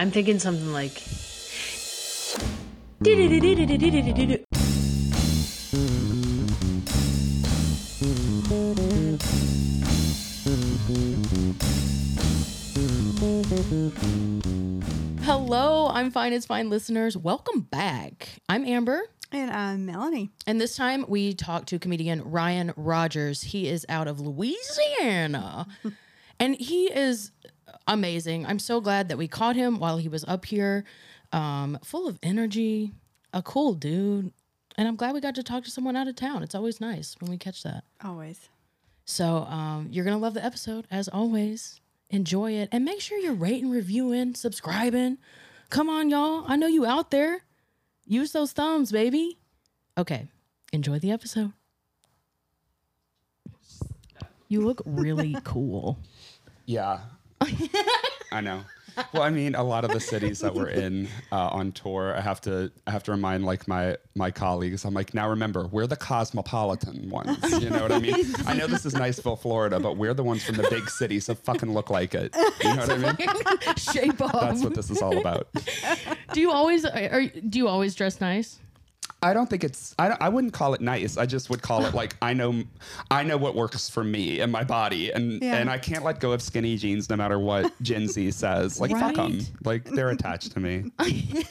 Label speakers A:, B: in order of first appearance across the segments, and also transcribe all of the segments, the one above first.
A: I'm thinking something like.
B: Hello, I'm Fine as Fine listeners. Welcome back. I'm Amber.
C: And I'm Melanie.
B: And this time we talk to comedian Ryan Rogers. He is out of Louisiana. and he is amazing. I'm so glad that we caught him while he was up here, um, full of energy, a cool dude. And I'm glad we got to talk to someone out of town. It's always nice when we catch that.
C: Always.
B: So um, you're going to love the episode, as always. Enjoy it. And make sure you're rating, reviewing, subscribing. Come on, y'all. I know you out there. Use those thumbs, baby. Okay. Enjoy the episode. You look really cool.
D: Yeah. I know. Well, I mean, a lot of the cities that we're in uh, on tour, I have to I have to remind like my my colleagues. I'm like, now remember, we're the cosmopolitan ones. You know what I mean? I know this is Niceville, Florida, but we're the ones from the big city, so fucking look like it. You know what I mean?
B: Shape up.
D: That's what this is all about.
B: do you always are, do you always dress nice?
D: I don't think it's. I, I wouldn't call it nice. I just would call it like I know, I know what works for me and my body, and
C: Yeah.
D: and I can't let go of skinny jeans no matter what Gen Z says. Like fuck 'em.
B: them.
D: Like they're attached to me.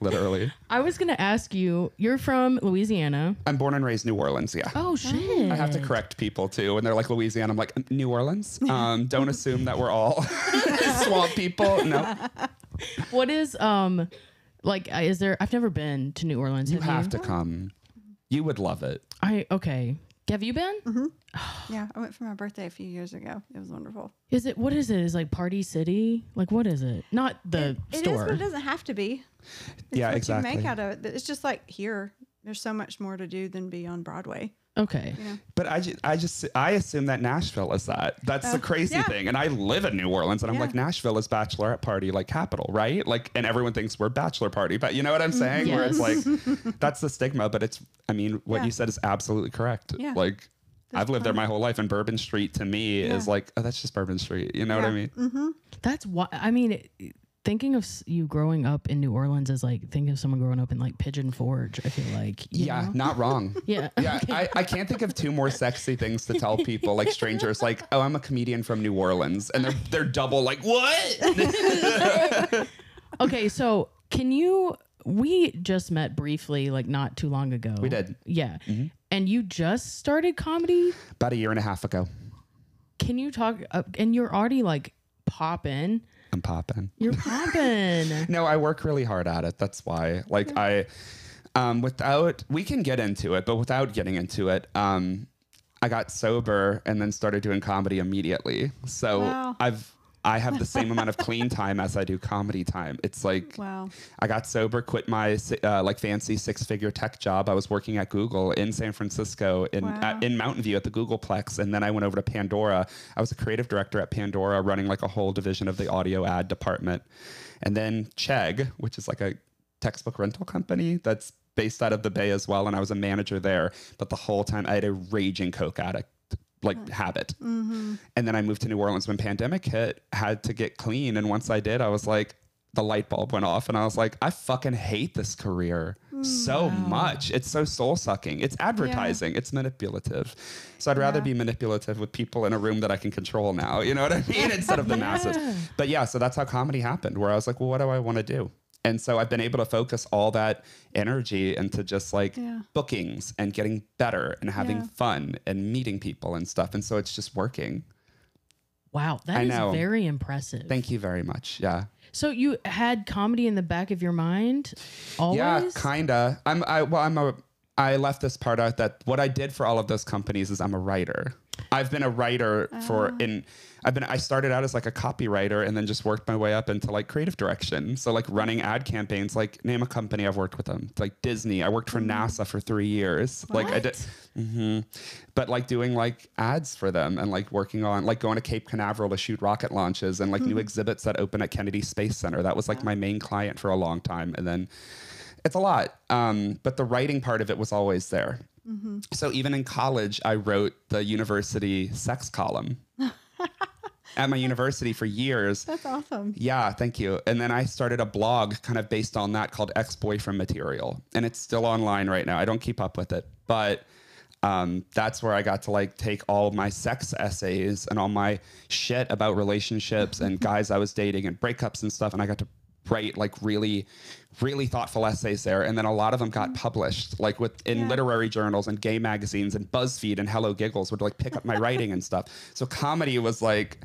D: Literally,
B: I was gonna ask you. You're from Louisiana.
D: I'm born and raised New Orleans. Yeah.
B: Oh shit!
D: I have to correct people too, and they're like Louisiana. I'm like New Orleans. Um, don't assume that we're all swamp people. No,
B: What is um, like? uh, Is there? I've never been to New Orleans.
D: you have to come. You would love it.
B: I okay. Have you been?
C: Yeah, I went for my birthday a few years ago. It was wonderful.
B: Is it what is it? Is like Party City? Like what is it? Not the
C: It is,
B: store.
C: but it doesn't have to be. It's
D: Yeah,
C: what
D: exactly.
C: You make out of it. It's just like here. There's so much more to do than be on Broadway.
B: Okay.
D: But I just, I just, I assume that Nashville is that. That's the
C: Oh,
D: crazy
C: yeah.
D: thing. And I live in New Orleans, and I'm
C: Yeah.
D: like, Nashville is bachelorette party, like capital, right? Like, and everyone thinks we're bachelor party, but you know what I'm mm-hmm. saying? Where it's like, that's the stigma. But it's, I mean, what
C: Yeah.
D: you said is absolutely correct.
C: Yeah.
D: Like, I've lived there my whole life, and Bourbon Street to me is like, oh, that's just Bourbon Street. You know what I
C: Yeah.
D: mean? Mm-hmm.
B: That's why. I mean, it- thinking of you growing up in New Orleans is like thinking of someone growing up in like Pigeon Forge. I feel like.
D: Yeah,
B: know?
D: not wrong.
B: Yeah.
D: Yeah, I, I can't think of two more sexy things to tell people, like strangers, like, oh, I'm a comedian from New Orleans. And they're, they're double like, what?
B: Okay, so can you? We just met briefly, like not too long ago.
D: We did.
B: Yeah.
D: Mm-hmm.
B: And you just started comedy.
D: About a year and a half ago.
B: Can you talk? Uh, and you're already like popping.
D: I'm popping.
B: You're popping.
D: No, I work really hard at it. That's why. Like I um without we can get into it, but without getting into it, um I got sober and then started doing comedy immediately. So
C: Wow.
D: I've I have the same amount of clean time as I do comedy time. It's like
C: Wow.
D: I got sober, quit my uh, like fancy six figure tech job. I was working at Google in San Francisco in
C: Wow.
D: at, in Mountain View at the Googleplex, and then I went over to Pandora. I was a creative director at Pandora, running like a whole division of the audio ad department, and then Chegg, which is like a textbook rental company that's based out of the Bay as well, and I was a manager there. But the whole time, I had a raging coke addict like habit. Mm-hmm. And then I moved to New Orleans when pandemic hit, had to get clean. And once I did, I was like, the light bulb went off and I was like, I fucking hate this career so mm. much. It's so soul sucking. It's advertising. It's manipulative. So I'd rather
C: Yeah.
D: be manipulative with people in a room that I can control now. You know what I mean? Instead of the masses. But yeah, so that's how comedy happened, where I was like, well, what do I want to do? And so I've been able to focus all that energy into just like
C: Yeah.
D: bookings and getting better and having
C: Yeah.
D: fun and meeting people and stuff. And so it's just working.
B: Wow, that
D: I
B: is
D: know.
B: very impressive.
D: Thank you very much. Yeah.
B: so you had comedy in the back of your mind always?
D: Yeah, kinda. I'm I well I'm a I left this part out that what I did for all of those companies is I'm a writer. I've been a writer for
C: Ah.
D: in I've been I started out as like a copywriter and then just worked my way up into like creative direction. So like running ad campaigns, like name a company I've worked with them. Like Disney. I worked for NASA for three years. Like I did hmm But like doing like ads for them and like working on like going to Cape Canaveral to shoot rocket launches and like new exhibits that open at Kennedy Space Center. That was like my main client for a long time. And then it's a lot. Um, but the writing part of it was always there. So even in college, I wrote the university sex column. at my university for years.
C: That's awesome.
D: Yeah, thank you. And then I started a blog kind of based on that called Ex Boyfriend Material. And it's still online right now. I don't keep up with it, but um, that's where I got to like take all my sex essays and all my shit about relationships and guys I was dating and breakups and stuff. And I got to write like really, really thoughtful essays there. And then a lot of them got published like with in
C: Yeah.
D: literary journals and gay magazines and BuzzFeed and Hello Giggles would like pick up my writing and stuff. So comedy was like,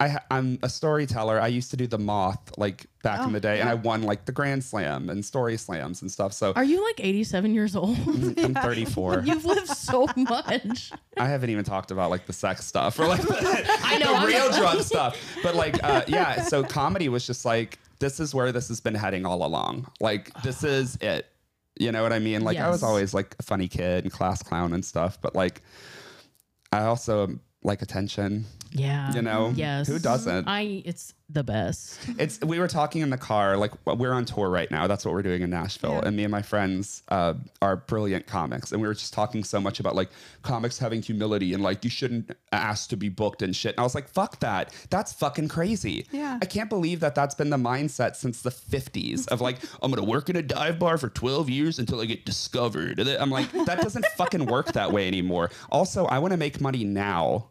D: I, I'm a storyteller. I used to do the Moth like back in
C: Oh,
D: the day, and. I won like the Grand Slam and Story Slams and stuff. So
B: Are you like 87 years old?
D: I'm 34.
B: You've lived so much.
D: I haven't even talked about like the sex stuff or like the,
B: I know,
D: the real drug stuff. But like, uh, yeah. So comedy was just like, this is where this has been heading all along. Like, this is it. You know what I mean? Like, I was always like a funny kid and class clown and stuff. But like, I also like attention.
B: Yeah.
D: You know?
B: Yes.
D: Who doesn't?
B: I. It's the best.
D: It's we were talking in the car, like we're on tour right now. That's what we're doing in Nashville.
C: Yeah.
D: And me and my friends uh, are brilliant comics, and we were just talking so much about like comics having humility and like you shouldn't ask to be booked and shit. And I was like, fuck that. That's fucking crazy.
C: Yeah.
D: I can't believe that that's been the mindset since the 50s of like I'm gonna work in a dive bar for 12 years until I get discovered. I'm like, that doesn't fucking work that way anymore. Also, I want to make money now.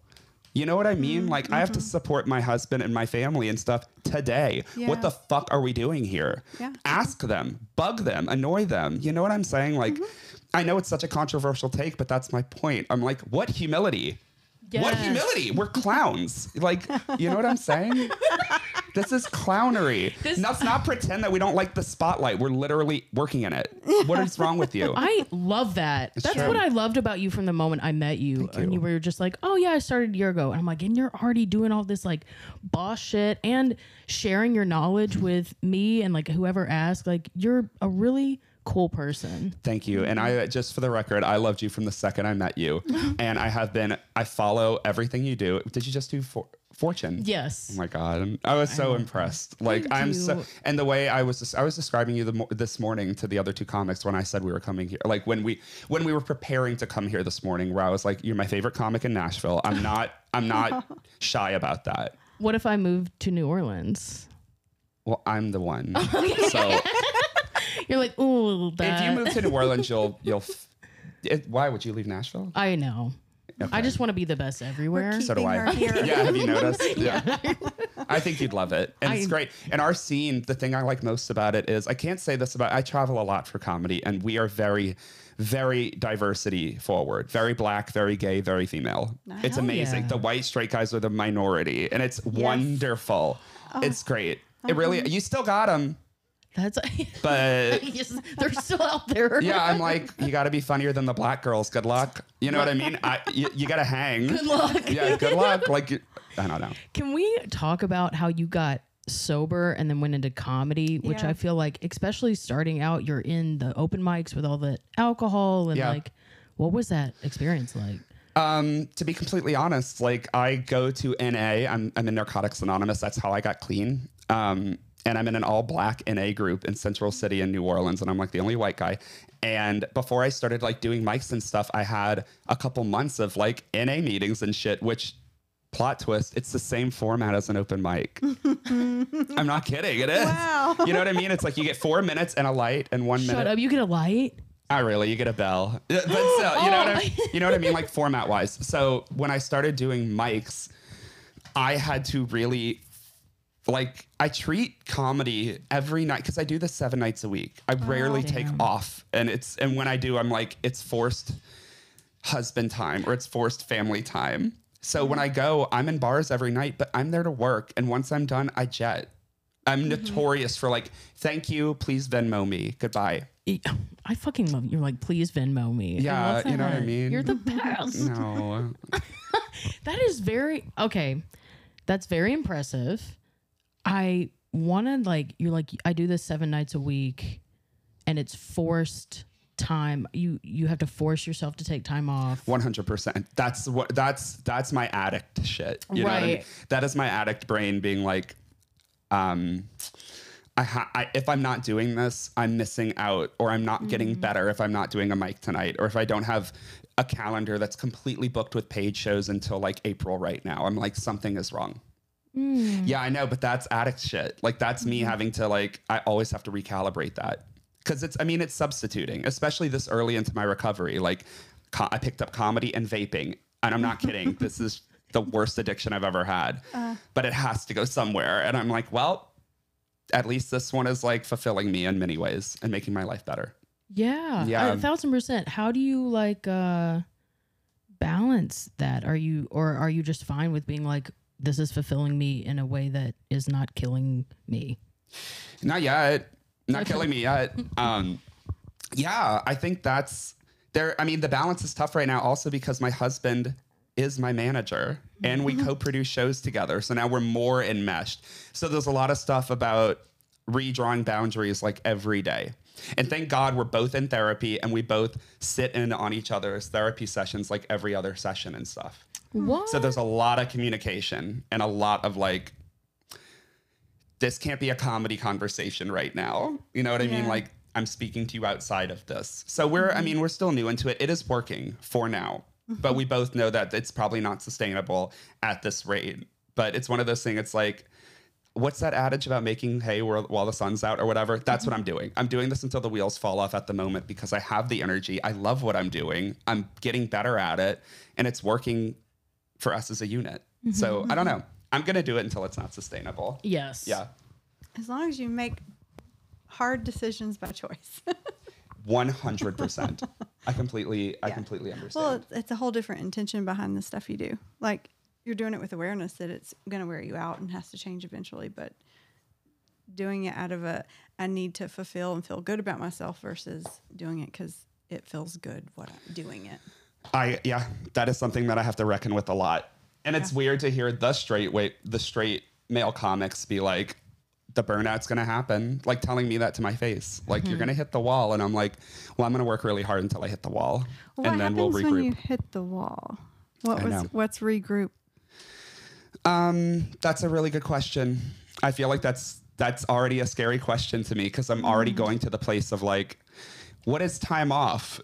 D: You know what I mean? Like, I have to support my husband and my family and stuff today.
C: Yeah.
D: What the fuck are we doing here?
C: Yeah.
D: Ask them, bug them, annoy them. You know what I'm saying? Like,
C: Mm-hmm.
D: I know it's such a controversial take, but that's my point. I'm like, what humility? What humility? We're clowns. Like, you know what I'm saying? this is clownery.
B: This-
D: Let's not pretend that we don't like the spotlight. We're literally working in it. What is wrong with you?
B: I love that. That's
D: true.
B: what I loved about you from the moment I met you.
D: Thank
B: And
D: you.
B: you were just like, oh, yeah, I started a year ago. And I'm like, and you're already doing all this like boss shit and sharing your knowledge with me and like whoever asked. Like, you're a really cool person.
D: Thank you. And I mm-hmm. just for the record, I loved you from the second I met you. and I have been I follow everything you do. Did you just do for, Fortune?
B: Yes.
D: Oh my god! I was so impressed. Like I'm so, and the way I was, I was describing you the, this morning to the other two comics when I said we were coming here. Like when we, when we were preparing to come here this morning, where I was like, "You're my favorite comic in Nashville." I'm not, I'm not shy about that.
B: What if I moved to New Orleans?
D: Well, I'm the one. so
B: You're like, ooh, that.
D: if you move to New Orleans, you'll, you'll. F- it, why would you leave Nashville?
B: I know. I just want to be the best everywhere.
D: So do
C: Keeping
D: I.
C: her here.
D: yeah, have you noticed? Yeah. I think you'd love it. And it's great. And our scene, the thing I like most about it is I can't say this about I travel a lot for comedy and we are very very diversity forward. Very black, very gay, very female. It's amazing.
B: yeah.
D: The white straight guys are the minority and it's wonderful. It's oh. great. It uh-huh. really you still got them,
B: That's
D: but
B: yes, they're still out there.
D: yeah, I'm like, you got to be funnier than the black girls. Good luck. You know what I mean? I, you, you got to hang. Good
B: luck.
D: Yeah, good luck. Like, I don't know.
B: Can we talk about how you got sober and then went into comedy, which
C: Yeah.
B: I feel like, especially starting out, you're in the open mics with all the alcohol and
D: Yeah.
B: like, what was that experience like?
D: Um, to be completely honest, like I go to NA. I'm I'm in Narcotics Anonymous. That's how I got clean. Um, and I'm in an all black NA group in Central City in New Orleans, and I'm like the only white guy. And before I started like doing mics and stuff, I had a couple months of like NA meetings and shit, which plot twist, it's the same format as an open mic. I'm not kidding. It is.
C: Wow.
D: You know what I mean? It's like you get four minutes and a light and one
B: Shut
D: minute.
B: Shut up! You get a light.
D: Not really. You get a bell, but still, you know what oh, I
B: Oh.
D: mean. You know what I mean, like format wise. So when I started doing mics, I had to really, like, I treat comedy every night because I do this seven nights a week. I oh, rarely take off, and it's and when I do, I'm like, it's forced husband time or it's forced family time. So when I mm-hmm. go, I'm in bars every night, but I'm there to work, and once I'm done, I jet. I'm mm-hmm. notorious for like, thank you, please Venmo me, goodbye.
B: I fucking love you. You're like, please Venmo me.
D: Yeah, you know what I mean?
B: You're the best.
D: No.
B: That is very okay. That's very impressive. I wanted like you're like I do this 7 nights a week and it's forced time. You you have to force yourself to take time off.
D: One hundred percent. That's what. That's that's my addict shit. You know what I mean?
B: Right.
D: That is my addict brain being like, um, I, ha- I if I'm not doing this, I'm missing out, or I'm not getting better if I'm not doing a mic tonight, or if I don't have a calendar that's completely booked with paid shows until like April right now. I'm like something is wrong. Mm. Yeah, I know, but that's addict shit. Like that's me mm. having to like I always have to recalibrate that. Cuz it's I mean it's substituting, especially this early into my recovery. Like co- I picked up comedy and vaping, and I'm not kidding. this is the worst addiction I've ever had. Uh. but it has to go somewhere, and I'm like, well, at least this one is like fulfilling me in many ways and making my life better.
B: Yeah,
D: Yeah.
B: a thousand percent. How do you like uh balance that? Are you or are you just fine with being like this is fulfilling me in a way that is not killing me?
D: Not yet. Not killing me yet. Um, yeah, I think that's there. I mean, the balance is tough right now, also because my husband is my manager and we co-produce shows together. So now we're more enmeshed. So there's a lot of stuff about redrawing boundaries like every day. And thank God we're both in therapy and we both sit in on each other's therapy sessions like every other session and stuff.
B: What?
D: So there's a lot of communication and a lot of like, this can't be a comedy conversation right now. You know what I mean? Like, I'm speaking to you outside of this. So we're, I mean, mm-hmm. we're still new into it. It is working for now, but mm-hmm. we both know that it's probably not sustainable at this rate. But it's one of those things, it's like, what's that adage about making hay while while the sun's out or whatever? That's what mm-hmm. I'm doing. I'm doing this until the wheels fall off at the moment because I have the energy. I love what I'm doing. I'm getting better at it and it's working for us as a unit. Mm-hmm. So I don't know. I'm going to do it until it's not sustainable.
B: yes.
D: Yeah.
C: As long as you make hard decisions by choice.
D: 100%. I completely I completely understand.
C: well, it's, it's a whole different intention behind the stuff you do. Like you're doing it with awareness that it's going to wear you out and has to change eventually, but doing it out of a I need to fulfill and feel good about myself versus doing it because it feels good what I'm doing it.
D: I yeah, that is something that I have to reckon with a lot. And it's
C: Yeah.
D: weird to hear the straight way the straight male comics be like the burnout's to happen, like telling me that to my face. Like you're going to hit the wall and I'm like, well, I'm to work really hard until I hit the wall
C: Well,
D: and then we'll regroup.
C: when you hit the wall? What
D: I
C: was
D: know.
C: what's regroup?
D: Um, that's a really good question. I feel like that's that's already a scary question to me because I'm already going to the place of like, what is time off?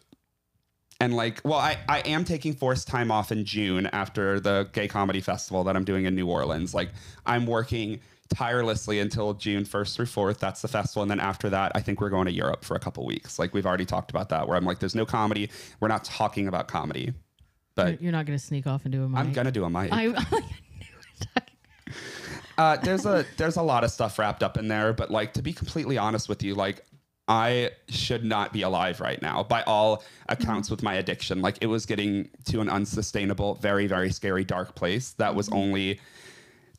D: And like, well, I, I am taking forced time off in June after the gay comedy festival that I'm doing in New Orleans. Like, I'm working tirelessly until June 1st through 4th. That's the festival. And then after that, I think we're going to Europe for a couple weeks. Like, we've already talked about that, where I'm like, there's no comedy. We're not talking about comedy. But
B: you're not going to sneak off and do a mic.
D: I'm going to do a mic.
B: I, I knew it.
D: Uh, there's a there's a lot of stuff wrapped up in there, but like to be completely honest with you, like I should not be alive right now by all accounts mm-hmm. with my addiction. Like it was getting to an unsustainable, very very scary, dark place that was mm-hmm. only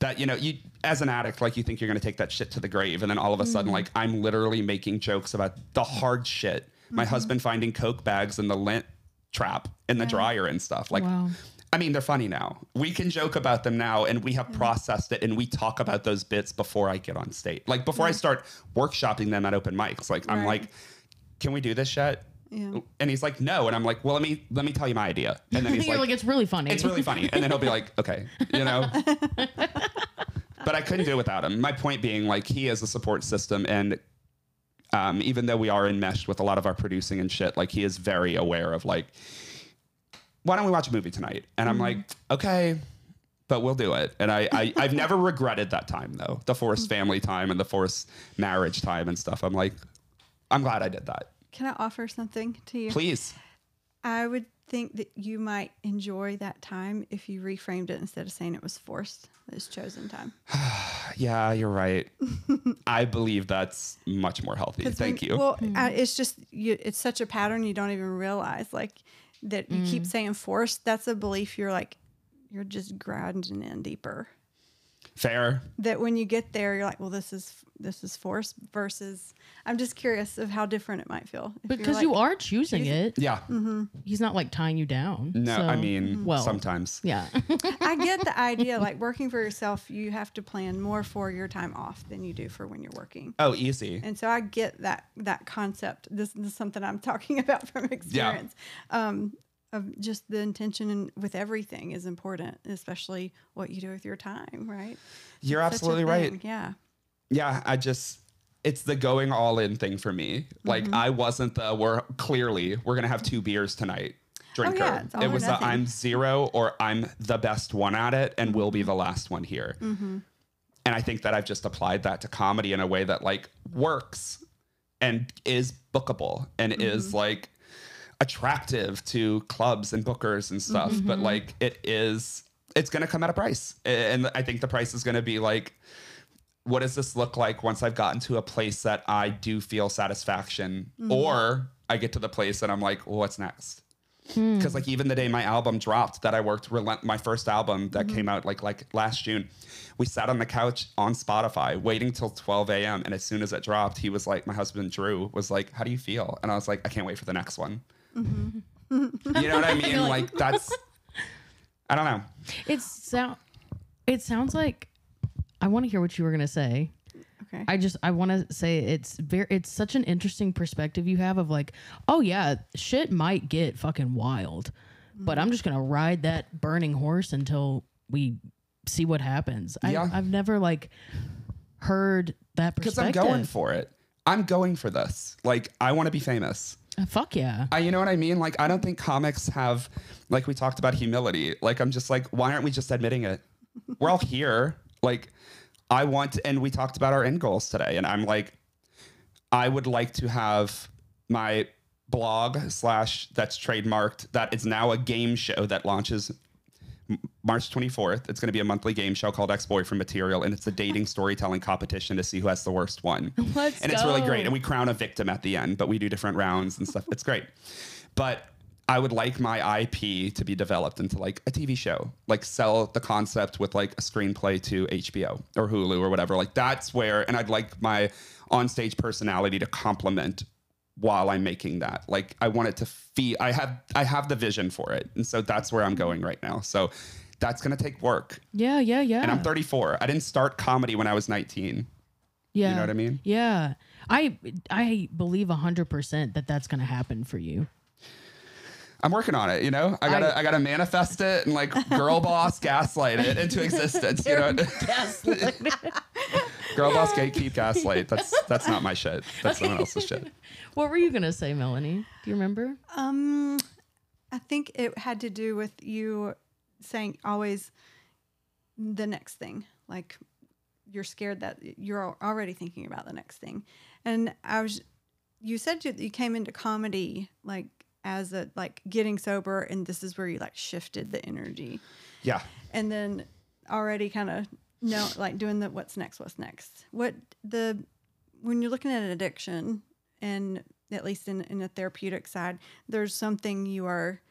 D: that you know you as an addict like you think you're going to take that shit to the grave and then all of a sudden mm-hmm. like i'm literally making jokes about the hard shit. My husband finding coke bags in the lint trap in the dryer and stuff. Like
B: Wow.
D: I mean, they're funny now. We can joke about them now, and we have processed it, and we talk about those bits before I get on stage. Like before I start workshopping them at open mics. Like I'm like, "Can we do this yet?"
C: Yeah.
D: And he's like, "No," and I'm like, "Well, let me let me tell you my idea." And then he's like,
B: like, it's really funny.
D: "It's really funny," and then he'll be like, "Okay," you know. but I couldn't do it without him. My point being, like, he is a support system, and um, even though we are enmeshed with a lot of our producing and shit, like he is very aware of like, why don't we watch a movie tonight? And I'm like, mm-hmm. okay, but we'll do it. And I, I I've never regretted that time though, the forced mm-hmm. family time and the forced marriage time and stuff. I'm like, I'm glad I did that.
C: Can I offer something to you?
D: Please.
C: I would think that you might enjoy that time if you reframed it instead of saying it was forced. It was chosen time.
D: Yeah, you're right. I believe that's much more healthy. Thank
C: when-
D: you.
C: Well, hmm. I, it's just you, it's such a pattern you don't even realize like that. You keep mm. saying forced. That's a belief you're like you're just grounding in deeper.
D: Fair.
C: That when you get there, you're like, well, this is this is force versus. I'm just curious of how different it might feel
B: because
C: like-
B: you are choosing
C: choosing-
B: it.
D: Yeah.
B: He's not like tying you down.
D: No, I mean,
B: well,
D: sometimes.
B: yeah.
C: I get the idea. Like working for yourself, you have to plan more for your time off than you do for when you're working.
D: Oh, easy.
C: And so I get that that concept. This, this is something I'm talking about from experience. Um, of just the intention and with everything is important, especially what you do with your time, right?
D: You're absolutely right.
C: Yeah.
D: yeah, I just it's the going all in thing for me. Like
C: Mm-hmm.
D: I wasn't the we're clearly we're gonna have two beers tonight. Drinker.
C: Oh, yeah,
D: it was the. I'm zero or I'm the best one at it and will
C: Mm-hmm.
D: be the last one here. and I think that I've just applied that to comedy in a way that like works and is bookable and is like attractive to clubs and bookers and stuff. But mm-hmm. like it is, it's going to come at a price. And I think the price is going to be like, what does this look like once I've gotten to a place that I do feel satisfaction? Mm-hmm. Or I get to the place that I'm like, well, what's next? Hmm. Because like even the day my album dropped, that I worked relent my first album that mm-hmm. came out like like last June, we sat on the couch on Spotify waiting till 12 a.m. And as soon as it dropped, he was like, my husband Drew was like, "How do you feel?" And I was like, "I can't wait for the next one." Mm-hmm. you know what I mean? like that's, I don't know.
B: It's sound. It sounds like. I want to hear what you were gonna say.
C: Okay.
B: I just I want to say it's very it's such an interesting perspective you have of like oh yeah shit might get fucking wild, but I'm mm-hmm. just gonna ride that burning horse until we see what happens.
D: Yeah.
B: I, I've never like heard that perspective.
D: Because I'm
B: perspective.
D: going for it. I'm going for this. Like I want to be famous.
B: Uh, Fuck yeah.
D: I, you know what I mean? Like, I don't think comics have, like, we talked about humility. Like, I'm just like, why aren't we just admitting it? We're all here. Like, I want, and we talked about our end goals today. And I'm like, I would like to have my blog slash that's trademarked that is now a game show that launches March 24th. It's going to be a monthly game show called Ex Boyfriend Material, and it's a dating storytelling competition to see who has the worst one.
B: Let's
D: and it's really great. And we crown a victim at the end, but we do different rounds and stuff. It's great. But I would like my IP to be developed into like a TV show, like sell the concept with like a screenplay to HBO or Hulu or whatever. Like that's where, and I'd like my onstage personality to complement while I'm making that. Like I want it to feel I have I have the vision for it. And so that's where I'm going mm-hmm. right now. So that's gonna take work.
B: Yeah, yeah, yeah.
D: And I'm 34. I didn't start comedy when I was 19.
B: Yeah.
D: You know what I mean?
B: Yeah. I I believe 100% that that's going to happen for you.
D: I'm working on it, you know? I gotta I, gotta manifest it and like girl boss gaslight it into existence. You know? girl boss gatekeep gaslight. That's that's not my shit. That's someone else's shit.
B: what were you going to say, Melanie? Do you remember?
C: Um, I think it had to do with you saying always the next thing. Like you're scared that you're already thinking about the next thing. And I was, you said you, you came into comedy like as a like getting sober, and this is where you like shifted the energy,
D: Yeah.
C: and then already kind of know like doing the what's next, what's next. What the when you're looking at an addiction, and at least in in a therapeutic side, there's something you are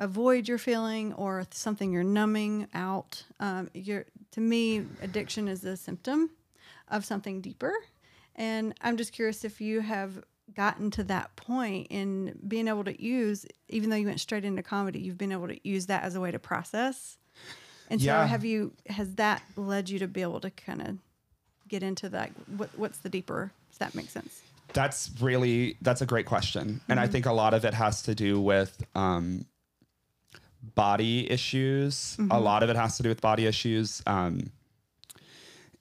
C: avoid your feeling or something you're numbing out. Um, you're to me, addiction is a symptom of something deeper, and I'm just curious if you have gotten to that point in being able to use, even though you went straight into comedy, you've been able to use that as a way to process. And
D: Yeah.
C: so, have you has that led you to be able to kind of get into that? What, what's the deeper? Does that make sense?
D: That's really that's a great question, and I think a lot of it has to do with um, body issues. A lot of it has to do with body issues. Um,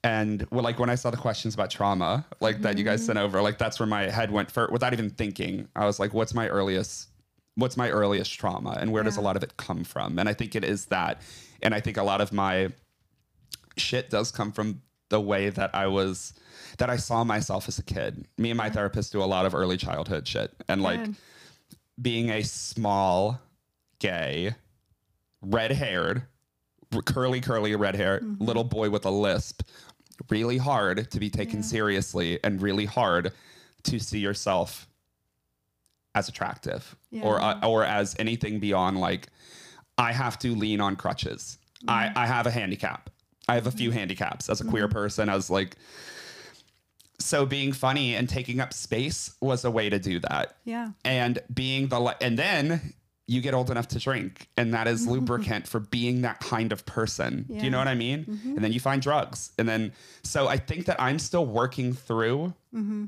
D: and well, like when I saw the questions about trauma, like that you guys sent over, like that's where my head went for without even thinking. I was like, what's my earliest what's my earliest trauma and where does a lot of it come from? And I think it is that. And I think a lot of my shit does come from the way that I was that I saw myself as a kid. Me and my therapist do a lot of early childhood shit. And like
C: Good.
D: being a small, gay, red haired, curly, curly red hair mm-hmm. little boy with a lisp, really hard to be taken seriously and really hard to see yourself as attractive or uh, or as anything beyond like I have to lean on crutches. I, I have a handicap. I have a few mm-hmm. handicaps as a queer mm-hmm. person, as like so being funny and taking up space was a way to do that.
C: Yeah.
D: and being the and then you get old enough to drink and that is lubricant for being that kind of person. Do you know what i mean? Mm-hmm. And then you find drugs. And then so i think that i'm still working through mm-hmm.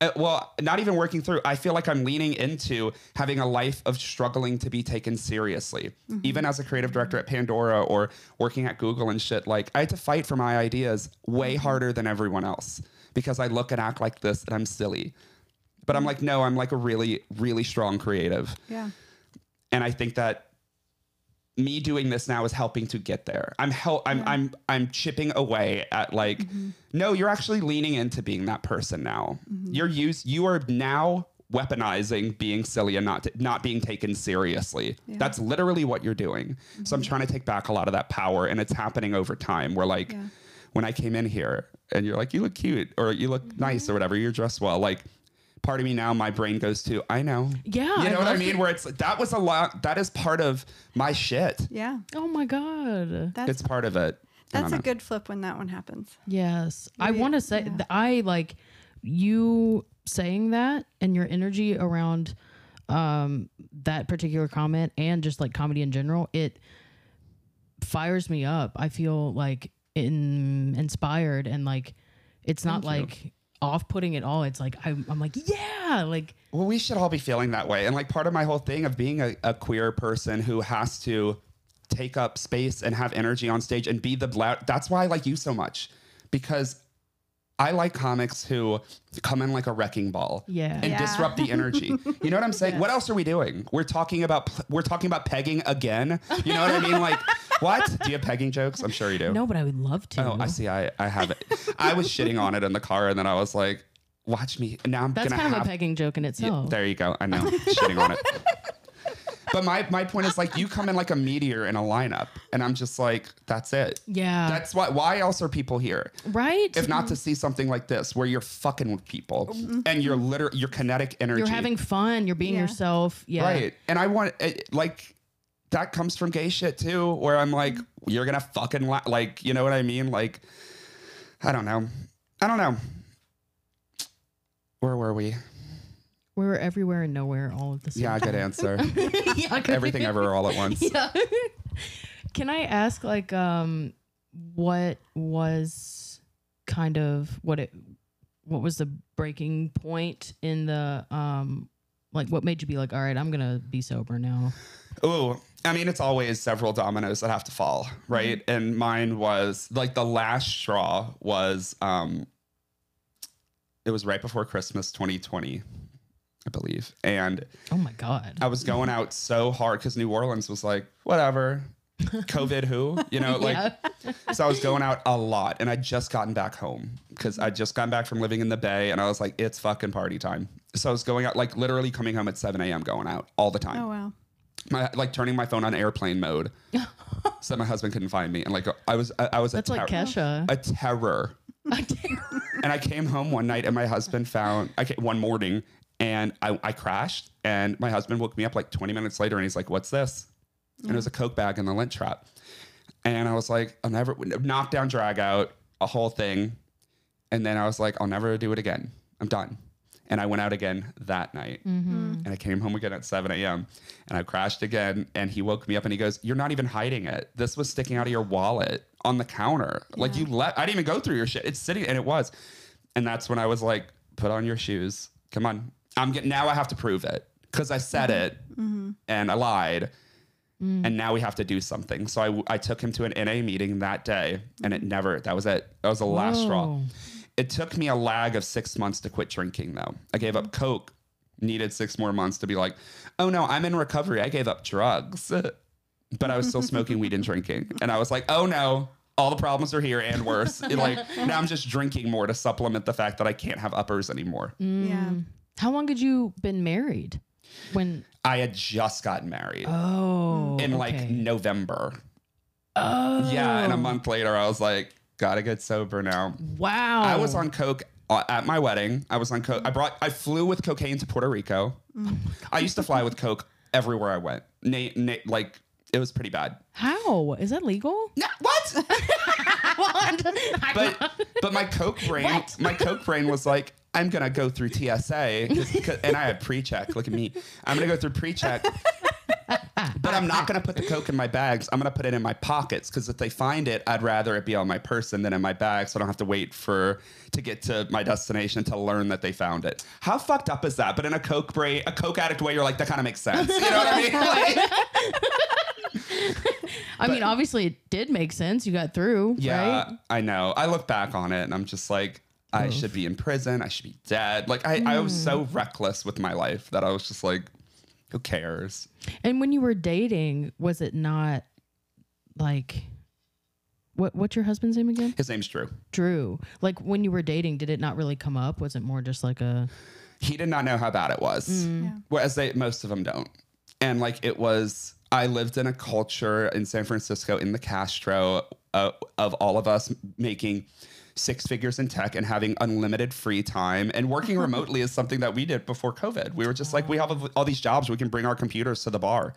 D: uh, well not even working through i feel like i'm leaning into having a life of struggling to be taken seriously. Mm-hmm. Even as a creative director at pandora or working at google and shit like i had to fight for my ideas way harder than everyone else because i look and act like this and i'm silly. But i'm like no i'm like a really really strong creative.
C: Yeah.
D: And I think that me doing this now is helping to get there. I'm hel- I'm I'm I'm chipping away at like mm-hmm. no, you're actually leaning into being that person now. Mm-hmm. You're use you are now weaponizing being silly and not not being taken seriously. That's literally what you're doing. So I'm mm-hmm. trying to take back a lot of that power and it's happening over time. Where like
C: Yeah.
D: when I came in here and you're like you look cute or you look nice or whatever, you're dressed well, like part of me now my brain goes to I know.
B: Yeah,
D: You
B: I
D: know what I mean?
B: it.
D: Where it's that was a lot that is part of my shit.
C: Yeah.
B: Oh my god.
C: That's
D: it's part of it.
C: That's a
D: know.
C: good flip when that one happens.
B: Yes. I want to say
C: yeah.
B: th- I like you saying that and your energy around um that particular comment and just like comedy in general, it fires me up. I feel like in inspired and like it's not
D: Thank you.
B: Like off-putting at all. It's like I'm, I'm like, yeah, like
D: Well, we should all be feeling that way. And like part of my whole thing of being a, a queer person who has to take up space and have energy on stage and be the loud. That's why I like you so much because I like comics who come in like a wrecking ball
B: Yeah.
D: and
C: Yeah.
D: disrupt the energy. You know what I'm saying? What else are we doing? We're talking about we're talking about pegging again. You know what I mean? Like what? Do you have pegging jokes? I'm sure you do.
B: no, but I would love to.
D: Oh, I see. I, I have it. I was shitting on it in the car, and then I was like, "Watch me." Now I'm
B: That's
D: gonna
B: kind
D: have
B: of a pegging joke in
D: yeah,
B: itself.
D: there you go. I know. Shitting on it. But my, my point is like you come in like a meteor in a lineup, and I'm just like, that's it.
B: yeah.
D: That's why. Why else are people here?
B: right?
D: If not to see something like this, where you're fucking with people mm-hmm. and you're literally your kinetic energy.
B: You're having fun. You're being
C: Yeah.
B: yourself. Yeah.
D: right, and I want it, like that comes from gay shit too, where I'm like, you're gonna fucking la-, like, you know what I mean? Like, I don't know. I don't know. Where were we?
B: We were everywhere and nowhere all at the same
D: Yeah, good answer.
B: yeah, good.
D: Everything ever all at once.
B: Yeah. Can I ask like um what was kind of what it what was the breaking point in the um like what made you be like all right I'm going to be sober now.
D: Oh, I mean, it's always several dominoes that have to fall, right? And mine was like the last straw was um it was right before Christmas 2020, I believe. And
B: Oh my god.
D: I was going out so hard because New Orleans was like, whatever. COVID who? You know, like
B: yeah.
D: so I was going out a lot and I'd just gotten back home because I'd just gotten back from living in the Bay and I was like, it's fucking party time. So I was going out, like literally coming home at 7 a.m. going out all the time.
C: Oh wow.
D: My like turning my phone on airplane mode so that my husband couldn't find me. And like I was I, I was
B: That's
D: a,
B: like Kesha.
D: a terror. And I came home one night and my husband found I came, one morning and I, I crashed and my husband woke me up like 20 minutes later and he's like what's this? And it was a coke bag in the lint trap. And I was like I'll never knock down drag out a whole thing. And then I was like I'll never do it again. I'm done and I went out again that night mm-hmm. and I came home again at 7 a.m. and I crashed again. And he woke me up and he goes, You're not even hiding it. This was sticking out of your wallet on the counter. Like you let, I didn't even go through your shit. It's sitting, and it was. And that's when I was like, Put on your shoes. Come on. I'm getting, now I have to prove it because I said mm-hmm. it mm-hmm. and I lied. Mm. And now we have to do something. So I, I took him to an NA meeting that day and it never, that was it. That was the last straw.
B: Whoa.
D: It took me a lag of six months to quit drinking, though. I gave up Coke, needed six more months to be like, oh no, I'm in recovery. I gave up drugs, but I was still smoking weed and drinking. And I was like, oh no, all the problems are here and worse. It, like now I'm just drinking more to supplement the fact that I can't have uppers anymore. Mm.
C: Yeah.
B: How long had you been married? When
D: I had just gotten married
B: Oh.
D: in like
B: okay.
D: November.
B: Oh.
D: Yeah. And a month later, I was like, gotta get sober now.
B: Wow.
D: I was on coke uh, at my wedding. I was on coke. I brought. I flew with cocaine to Puerto Rico. I used to fly with coke everywhere I went. Na- na- like it was pretty bad.
B: How? Is that legal?
D: No, what? but but my coke brain, my coke brain was like, I'm gonna go through TSA, and I had pre-check. Look at me. I'm gonna go through pre-check. But I'm not going to put the coke in my bags. I'm going to put it in my pockets because if they find it, I'd rather it be on my person than in my bag, so I don't have to wait for to get to my destination to learn that they found it. How fucked up is that? But in a coke brain, a coke addict way, you're like that kind of makes sense. You know what I mean? Like-
B: I mean, obviously it did make sense. You got through,
D: yeah,
B: right?
D: I know. I look back on it and I'm just like, I should be in prison. I should be dead. Like I, I was hmm. so reckless with my life that I was just like, Who cares?
B: And when you were dating, was it not like what what's your husband's name again?
D: His name's Drew.
B: Drew. Like when you were dating, did it not really come up? Was it more just like a
D: He did not know how bad it was.
C: Yeah.
D: Whereas they most of them don't. And like it was I lived in a culture in San Francisco in the Castro uh, of all of us making six figures in tech and having unlimited free time and working remotely is something that we did before COVID. We were just like we have all these jobs we can bring our computers to the bar.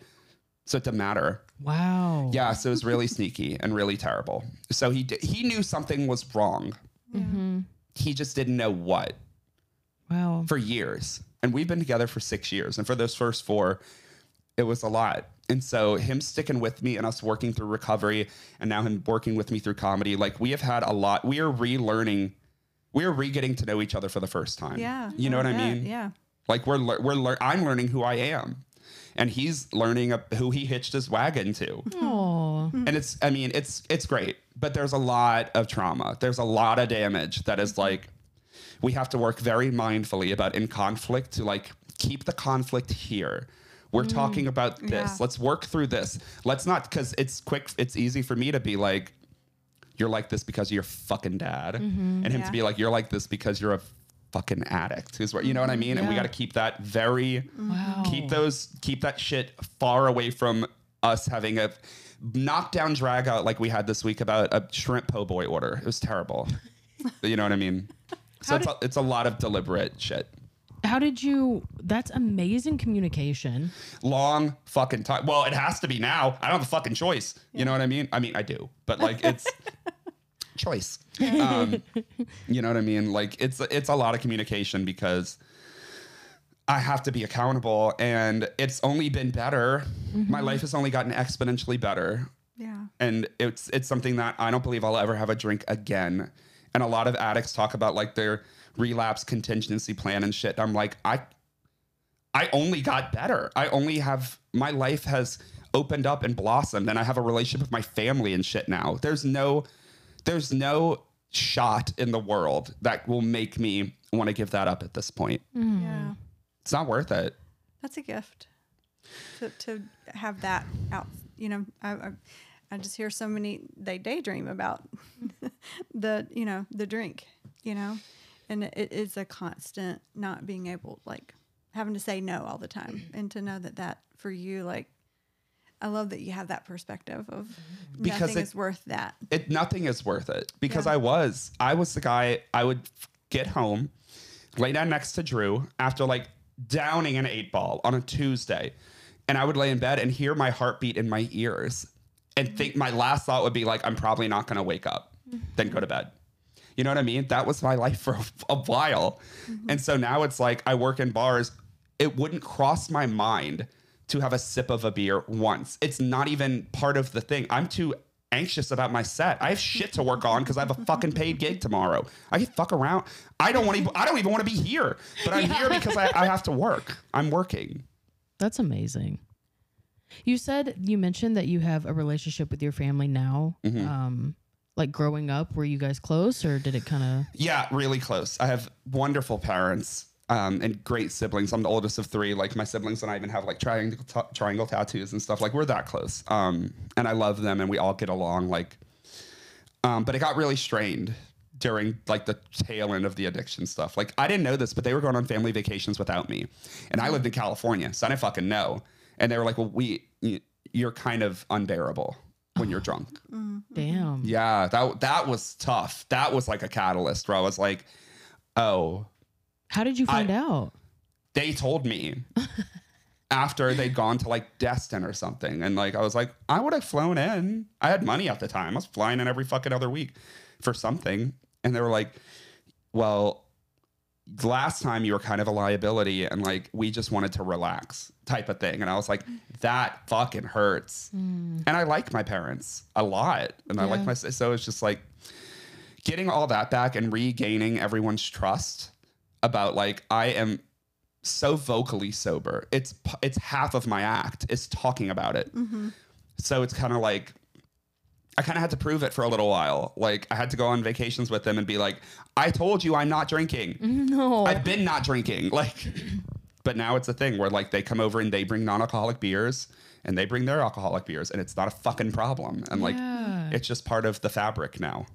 D: So it didn't matter.
B: wow?
D: Yeah, so it was really sneaky and really terrible. So he he knew something was wrong.
B: Mm-hmm.
D: He just didn't know what
B: Wow.
D: for years. And we've been together for six years. And for those first four, it was a lot. And so him sticking with me and us working through recovery and now him working with me through comedy, like we have had a lot. We are relearning, we are re getting to know each other for the first time.
C: Yeah.
D: You know what I mean?
C: Yeah.
D: Like we're, lear- we're, lear- I'm learning who I am. And he's learning uh, who he hitched his wagon to.
B: Oh.
D: and it's i mean it's it's great but there's a lot of trauma there's a lot of damage that is like we have to work very mindfully about in conflict to like keep the conflict here we're mm. talking about this
C: Yeah.
D: let's work through this let's not because it's quick it's easy for me to be like you're like this because you're fucking dad mm-hmm. and him
C: Yeah.
D: to be like you're like this because you're a fucking addict who's what you know what i mean and we got to keep that very mm-hmm.
B: Wow.
D: keep those keep that shit far away from us having a knockdown drag out like we had this week about a shrimp po' boy order. It was terrible. you know what I mean? So it's, a, it's a lot of deliberate shit.
B: How did you that's amazing communication.
D: Long fucking time. Well, it has to be now. I don't have a fucking choice. You know what I mean? I mean, I do, but like it's choice. Um, you know what I mean? Like it's it's a lot of communication because I have to be accountable, and it's only been better. My life has only gotten exponentially better.
C: Yeah.
D: and it's it's something that I don't believe I'll ever have a drink again. And a lot of addicts talk about like their relapse contingency plan and shit. I'm like, I I only got better. I only have my life has opened up and blossomed and I have a relationship with my family and shit now. There's no there's no shot in the world that will make me want to give that up at this point. Mm-hmm.
C: Yeah.
D: It's not worth it.
C: That's a gift to, to have that out. You know, I, I, I just hear so many, they daydream about the, you know, the drink, you know, and it is a constant not being able, like having to say no all the time. Mm-hmm. And to know that that for you, like, I love that you have that perspective of mm-hmm.
D: Because
C: nothing
D: it-
C: is worth that.
D: it nothing is worth it because
C: Yeah.
D: I was I was the guy I would get home, lay down next to Drew after like downing an eight ball on a Tuesday, and I would lay in bed and hear my heartbeat in my ears, and mm-hmm. think my last thought would be like I'm probably not going to wake up, then go to bed. You know what I mean? That was my life for a, a while, and so now it's like I work in bars. It wouldn't cross my mind to have a sip of a beer once. It's not even part of the thing. I'm too anxious about my set. I have shit to work on because I have a fucking paid gig tomorrow. I can fuck around. I don't want to. I don't even want to be here, but I'm here because I, I have to work. I'm working.
B: That's amazing. You said you mentioned that you have a relationship with your family now.
D: Mm-hmm.
B: Um, like growing up, were you guys close, or did it kind of?
D: Yeah, really close. I have wonderful parents um, and great siblings. I'm the oldest of three. Like my siblings and I even have like triangle ta- triangle tattoos and stuff. Like we're that close. Um, and I love them, and we all get along. Like, um, but it got really strained during like the tail end of the addiction stuff. Like I didn't know this, but they were going on family vacations without me, and I lived in California, so I didn't fucking know. And they were like, "Well, we, you're kind of unbearable when you're drunk."
B: Damn.
D: Yeah, that that was tough. That was like a catalyst where I was like, "Oh,
B: How did you find out?
D: they told me after they'd gone to like Destin or something. And like, I was like, I would have flown in. I had money at the time. I was flying in every fucking other week for something. And they were like, well, last time you were kind of a liability and like, we just wanted to relax type of thing. And I was like, that fucking hurts. Mm. And I like my parents a lot. And I like my, so it's just like getting all that back and regaining everyone's trust about like, I am so vocally sober. It's it's half of my act is talking about it. Mm-hmm. So it's kind of like I kind of had to prove it for a little while. Like I had to go on vacations with them and be like, "I told you I'm not drinking.
B: No.
D: I've been not drinking." Like But now it's a thing where like they come over and they bring non-alcoholic beers and they bring their alcoholic beers and it's not a fucking problem. And like
B: Yeah.
D: it's just part of the fabric now.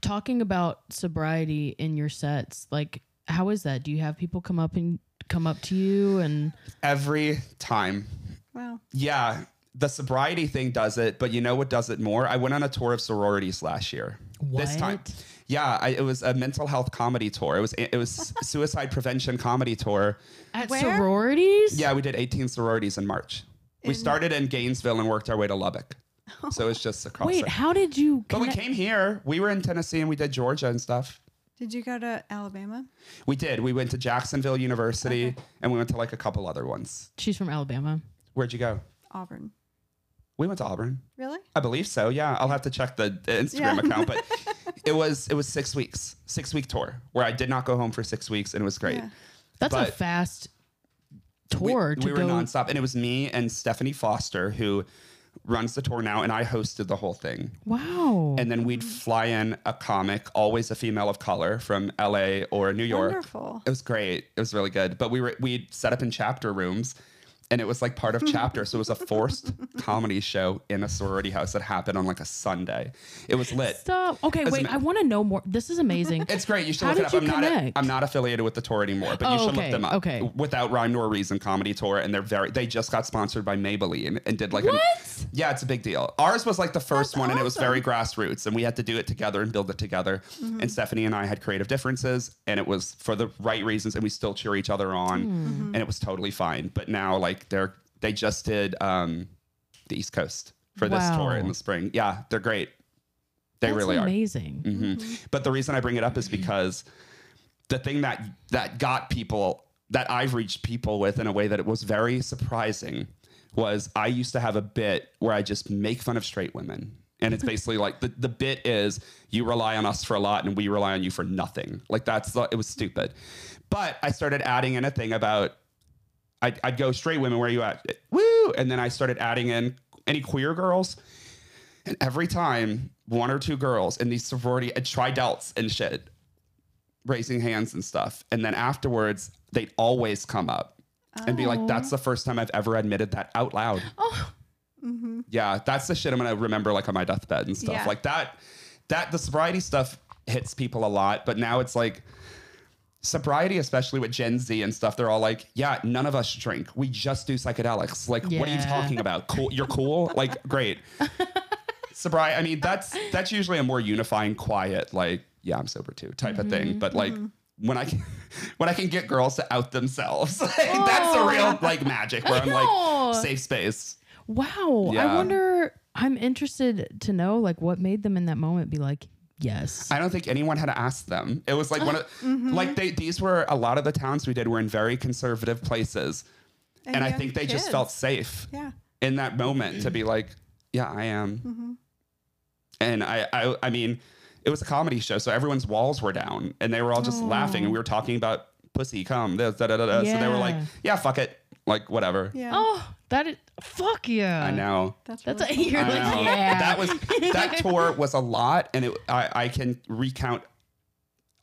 B: Talking about sobriety in your sets, like how is that? Do you have people come up and come up to you and
D: Every time.
C: Wow.
D: Yeah, the sobriety thing does it, but you know what does it more? I went on a tour of sororities last year. This time.
B: What?
D: Yeah, I, it was a mental health comedy tour. It was it was suicide prevention comedy tour.
B: at
C: Where?
B: sororities?
D: Yeah, we did 18 sororities in March. We started in Gainesville and worked our way to Lubbock. Oh. So it's just across.
B: Wait,
D: there.
B: how did you?
D: But we
B: connect-
D: came here. We were in Tennessee and we did Georgia and stuff.
C: Did you go to Alabama?
D: We did. We went to Jacksonville University
C: Okay.
D: and we went to like a couple other ones.
B: She's from Alabama.
D: Where'd you go?
C: Auburn.
D: We went to Auburn.
C: Really?
D: I believe so. Yeah, I'll have to check the the Instagram
C: Yeah.
D: account, but it was it was six weeks, six week tour where I did not go home for six weeks and it was great.
C: Yeah.
B: That's a
D: But-
B: fast
D: We,
B: tour to
D: we were
B: go.
D: nonstop, and it was me and Stephanie Foster who runs the tour now, and I hosted the whole thing.
B: wow.
D: And then we'd fly in a comic, always a female of color from LA or New York.
C: Wonderful.
D: It was great. It was really good. But we were we'd set up in chapter rooms and it was like part of chapter. so it was a forced comedy show in a sorority house that happened on like a Sunday. It was lit.
B: Stop. Okay,
D: As
B: wait.
D: ma-
B: I want to know more. This is amazing.
D: It's great. You should
B: How
D: look it
B: did
D: up.
B: you
D: I'm not, a,
B: connect?
D: I'm not affiliated with the tour anymore, but you
B: Oh,
D: should
B: okay,
D: look them up.
B: okay.
D: Without Rhyme Nor Reason Comedy Tour, and they're very. They just got sponsored by Maybelline and did like. A,
B: What?
D: yeah, it's a big deal. Ours was like the first one, and it was very grassroots, and we had to do it together and build it together.
B: Mm-hmm.
D: And Stephanie and I had creative differences, and it was for the right reasons, and we still cheer each other on,
B: Hmm.
D: and it was totally fine. But now, like they're they just did um, the East Coast for this tour in the spring. Yeah, they're great. They
B: That's
D: really are.
B: amazing.
D: hmm But the reason I bring it up is because the thing that that got people that I've reached people with in a way that it was very surprising was I used to have a bit where I just make fun of straight women. And it's basically like the, the bit is you rely on us for a lot and we rely on you for nothing. Like that's it was stupid. But I started adding in a thing about I'd, I'd go straight women where are you at woo and then I started adding in any queer girls and every time one or two girls in these sorority and Tri Delts and shit raising hands and stuff. And then afterwards, they'd always come up and be like, oh. that's the first time I've ever admitted that out loud.
B: Oh, mm-hmm.
D: Yeah, that's the shit I'm gonna remember like on my deathbed and stuff.
C: Yeah.
D: Like that that the sobriety stuff hits people a lot, but now it's like sobriety, especially with Gen Z and stuff, they're all like, Yeah, none of us drink. We just do psychedelics. Like, what are you talking about? Cool you're cool? Like, great. sobriety, I mean, that's that's usually a more unifying, quiet, like, yeah, I'm sober too type of
B: Mm-hmm.
D: thing. But like when I can when I can get girls to out themselves, like, that's the real like magic where I'm like safe space.
B: wow. I wonder. I'm interested to know like what made them in that moment be like, yes.
D: I don't think anyone had asked them. It was like one of
C: Mm-hmm.
D: like they these were a lot of the towns we did were in very conservative places. And, I think they just felt safe
C: Yeah.
D: in that moment to be like, yeah, I am.
C: Mm-hmm.
D: And I, I I mean, it was a comedy show, so everyone's walls were down and they were all just laughing and we were talking about pussy, come this, da, da, da, da. So they were like,
B: Yeah.
D: yeah, fuck it. Like whatever.
C: Yeah.
B: oh, that is fuck yeah.
D: I know.
C: That's
B: That's
C: really
B: a, you're
D: I
B: like
D: know.
B: yeah.
D: That was that tour was a lot, and it, I, I can recount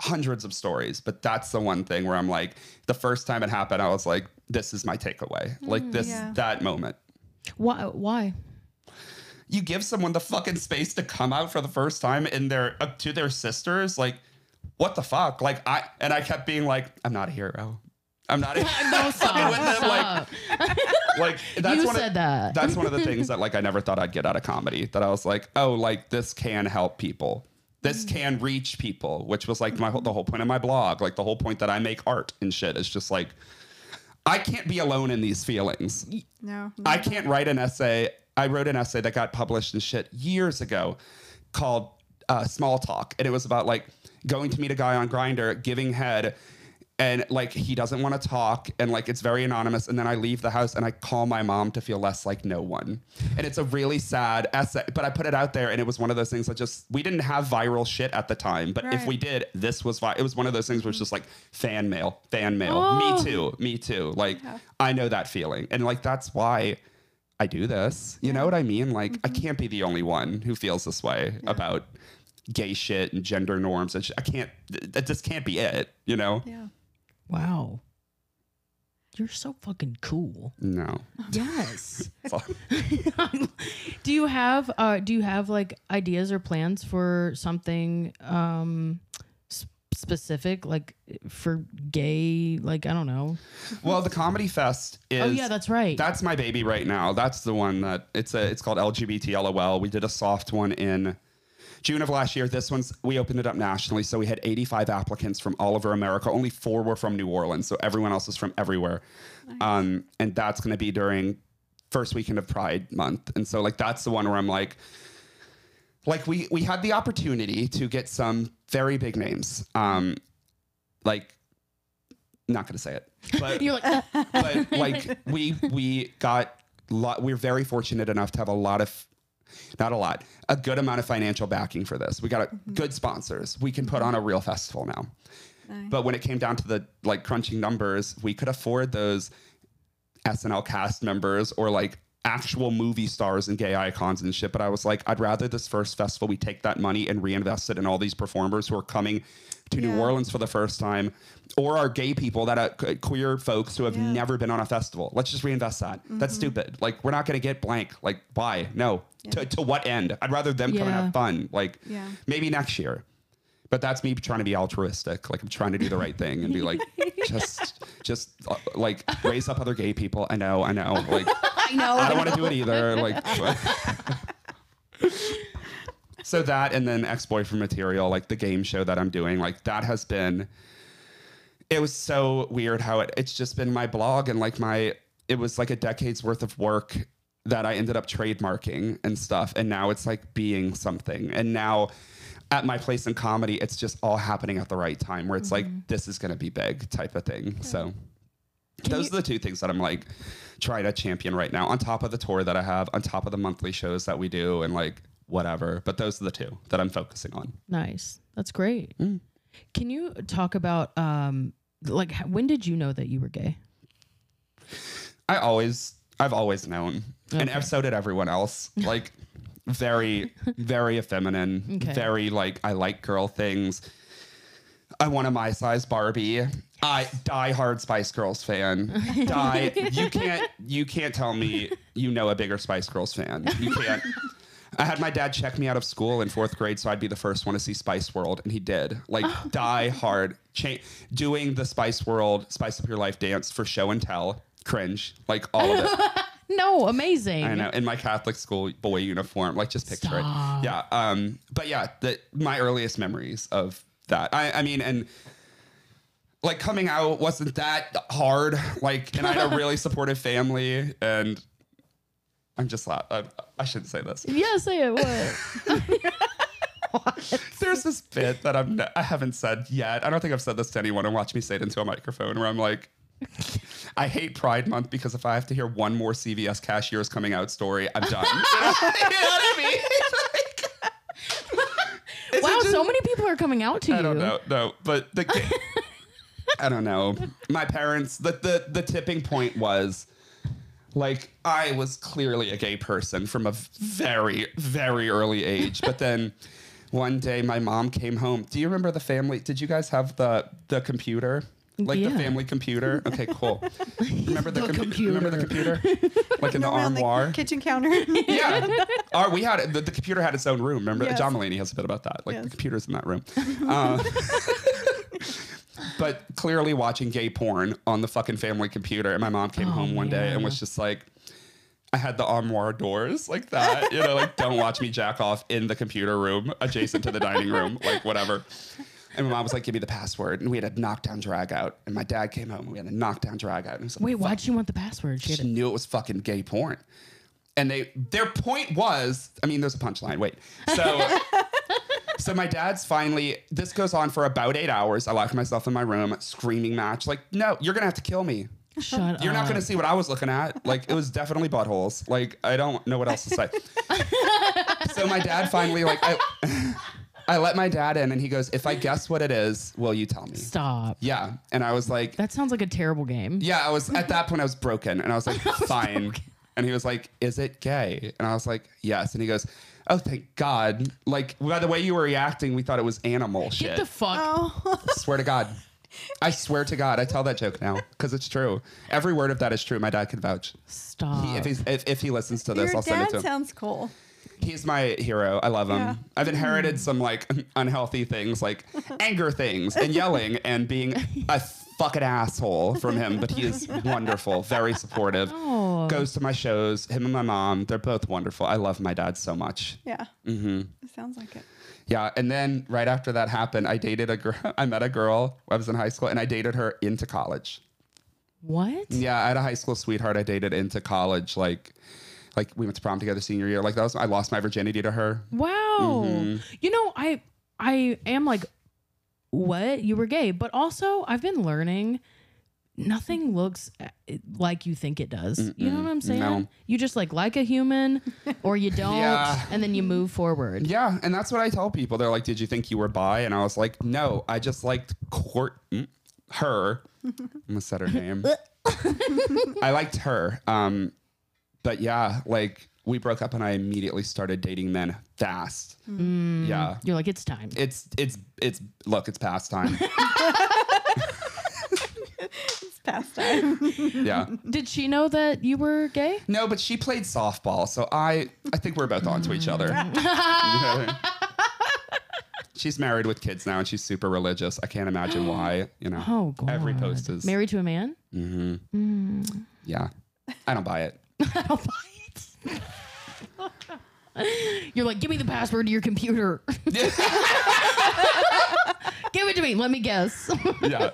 D: hundreds of stories, but that's the one thing where I'm like, the first time it happened, I was like, this is my takeaway. Like this,
C: yeah.
D: that moment.
B: why? Why?
D: You give someone the fucking space to come out for the first time in their uh, to their sisters, like, what the fuck? Like I and I kept being like, I'm not a hero. I'm not
B: No, stop.
D: with like- like that's
B: you
D: one
B: said
D: of,
B: that.
D: that's one of the things that like I never thought I'd get out of comedy. That I was like, oh, like this can help people. This can reach people, which was like my whole, the whole point of my blog. Like the whole point that I make art and shit is just like I can't be alone in these feelings.
C: No.
D: I can't write an essay. I wrote an essay that got published and shit years ago called uh, Small Talk. And it was about like going to meet a guy on Grindr, giving head, and like he doesn't want to talk. And like it's very anonymous. And then I leave the house and I call my mom to feel less like no one. And it's a really sad essay, but I put it out there and it was one of those things that just, we didn't have viral shit at the time. But if we did, this was, vi- it was one of those things where it's just like fan mail, fan mail.
B: Oh.
D: Me too, me too. Like I know that feeling. And like that's why. I do this. You know what I mean? Like, I mm-hmm. can't be the only one who feels this way about gay shit and gender norms. And sh- I can't, th- that just can't be it, you know?
C: Yeah.
B: Wow. you're so fucking cool.
D: No.
B: Yes. Do you have uh do you have like ideas or plans for something um specific like for gay like I don't know.
D: well, the comedy fest is.
B: oh yeah, that's right.
D: That's my baby right now. That's the one that it's a. It's called LGBT LOL. We did a soft one in June of last year. This one's we opened it up nationally, so we had 85 applicants from all over America. Only four were from New Orleans, so everyone else is from everywhere. Um, and that's going to be during first weekend of Pride Month, and so like that's the one where I'm like. Like we we had the opportunity to get some very big names, um, like not gonna say it, but
B: You're like
D: but like we we got lot we're very fortunate enough to have a lot of not a lot. A good amount of financial backing for this. We got a, mm-hmm. good sponsors. We can put on a real festival now. But when it came down to the like crunching numbers we could afford those snl cast members or like actual movie stars and gay icons and shit. But i was like i'd rather this first festival we take that money and reinvest it in all these performers who are coming to new orleans for the first time or are gay people that are queer folks who have
C: Yeah.
D: never been on a festival. Let's just reinvest that. That's stupid. Like we're not going to get blank. Like why? No. To, to what end? I'd rather them come and have fun. Like
C: Yeah.
D: maybe next year. But that's me trying to be altruistic. Like i'm trying to do the right thing and be like just just uh, like raise up other gay people. I know i know. Like
B: I know.
D: I don't want to do it either. Like, so that and then ex boyfriend material, like the game show that I'm doing, like that has been. It was so weird how it. It's just been my blog and like my. It was like a decade's worth of work that I ended up trademarking and stuff, and now it's like being something. And now, at my place in comedy, it's just all happening at the right time, where it's like mm-hmm. this is going to be big type of thing. So. Those
B: you-
D: are the two things that I'm like trying to champion right now, on top of the tour that I have, on top of the monthly shows that we do, and like whatever. But those are the two that I'm focusing on.
B: Nice. That's great.
D: Mm.
B: Can you talk about um like when did you know that you were gay?
D: I always, I've always known, and
B: Okay.
D: so did everyone else. Like very, very effeminate,
B: Okay.
D: very like I like girl things. I want a my size Barbie. I die hard Spice Girls fan. Die. You can't. You can't tell me you know a bigger Spice Girls fan. You can't. I had my dad check me out of school in fourth grade, so I'd be the first one to see Spice World, and he did. Like die hard, cha- doing the Spice World, Spice Up Your Life dance for show and tell, cringe, like all of it.
B: No, amazing.
D: I know in my Catholic school boy uniform, like just picture
B: Stop.
D: it. Yeah. Um. But yeah, the my earliest memories of that. I. I mean, and like coming out wasn't that hard. Like, and I had a really supportive family, and I'm just la- I, I shouldn't say this.
B: Yeah, say it. What?
D: There's this bit that I'm I haven't said yet. I don't think I've said this to anyone. And watch me say it into a microphone where I'm like. I hate Pride Month because if I have to hear one more CVS cashiers coming out story, I'm done. you, know, what I mean? It's
B: wow,
D: just-
B: so many people are coming out to you.
D: I don't know, no, but the I don't know. My parents, the, the the tipping point was like I was clearly a gay person from a very very early age, but then one day my mom came home. Do you remember the family? Did you guys have the the computer? Like the family computer? Okay, cool. Remember the,
B: The
D: compu- Remember the computer? Like in the armoire?
C: the kitchen counter.
D: yeah. Our, we had it. The, the computer had its own room. Remember,
C: Yes.
D: John Mulaney has a bit about that. Like the
C: Yes.
D: computer's in that room. Uh, but clearly watching gay porn on the fucking family computer. And my mom came
B: Oh,
D: home one day and was just like, I had the armoire doors like that, you know, like don't watch me jack off in the computer room adjacent to the dining room, like whatever. And my mom was like, "Give me the password," and we had a knockdown drag out. And my dad came home, and we had a knockdown drag out. And was like,
B: Wait, why'd you want the password? She
D: She knew it was fucking gay porn. And they their point was, I mean, there's a punchline. Wait. So So my dad's finally this goes on for about eight hours. I lock myself in my room, screaming match. Like, no, you're gonna have to kill me.
B: Shut
D: You're
B: up.
D: not gonna see what I was looking at. Like it was definitely buttholes. Like I don't know what else to say. so my dad finally like I I let my dad in and he goes, if I guess what it is, will you tell me?
B: Stop.
D: Yeah. And I was like,
B: That sounds like a terrible game.
D: yeah, I was at that point I was broken and I was like, fine. And he was like, Is it gay? And I was like, Yes. And he goes, Oh, thank God. Like by the way you were reacting, we thought it was animal shit.
B: Get the fuck.
C: oh,
D: Swear to God. I swear to God, I tell that joke now because it's true. Every word of that is true. My dad can vouch.
B: Stop.
D: He, if, he's, if, if he listens to this,
C: Your
D: I'll send it to him.
C: sounds cool.
D: He's my hero. I love him.
C: Yeah.
D: I've inherited some like unhealthy things, like anger things and yelling and being a fucking asshole from him. But he is wonderful, very supportive.
B: Oh.
D: Goes to my shows. Him and my mom, they're both wonderful. I love my dad so much.
C: Yeah.
D: Mm-hmm.
C: It sounds like it.
D: Yeah, and then right after that happened, I dated a girl. I met a girl. I was in high school, and I dated her into college.
B: what?
D: Yeah, I had a high school sweetheart. I dated into college. Like, like we went to prom together senior year. Like that was. I lost my virginity to her.
B: Wow.
D: Mm-hmm.
B: You know, I I am like, what? You were gay, but also I've been learning. Nothing looks uh, like you think it does. You know what I'm saying?
D: no.
B: You just like like a human, or you don't,
D: Yeah.
B: and then you move forward.
D: Yeah, and that's what I tell people. They're like, "Did you think you were bi?" And I was like, "No, I just liked court mm, her." I'm gonna set her name. I liked her. Um, but yeah, like we broke up, and I immediately started dating men fast. Mm. Mm. Yeah,
B: You're like, it's time.
D: it's it's it's look, it's past time.
C: It's past time.
D: yeah.
B: Did she know that you were gay?
D: No, but she played softball, so I I think we're both onto each other. Mm. she's married with kids now, and she's super religious. I can't imagine why. You know,
B: Oh, God.
D: every post is
B: Married to a man? Mm-hmm.
D: yeah. I don't buy it.
B: I don't buy it. You're like, give me the password to your computer. give it to me. Let me guess.
D: yeah.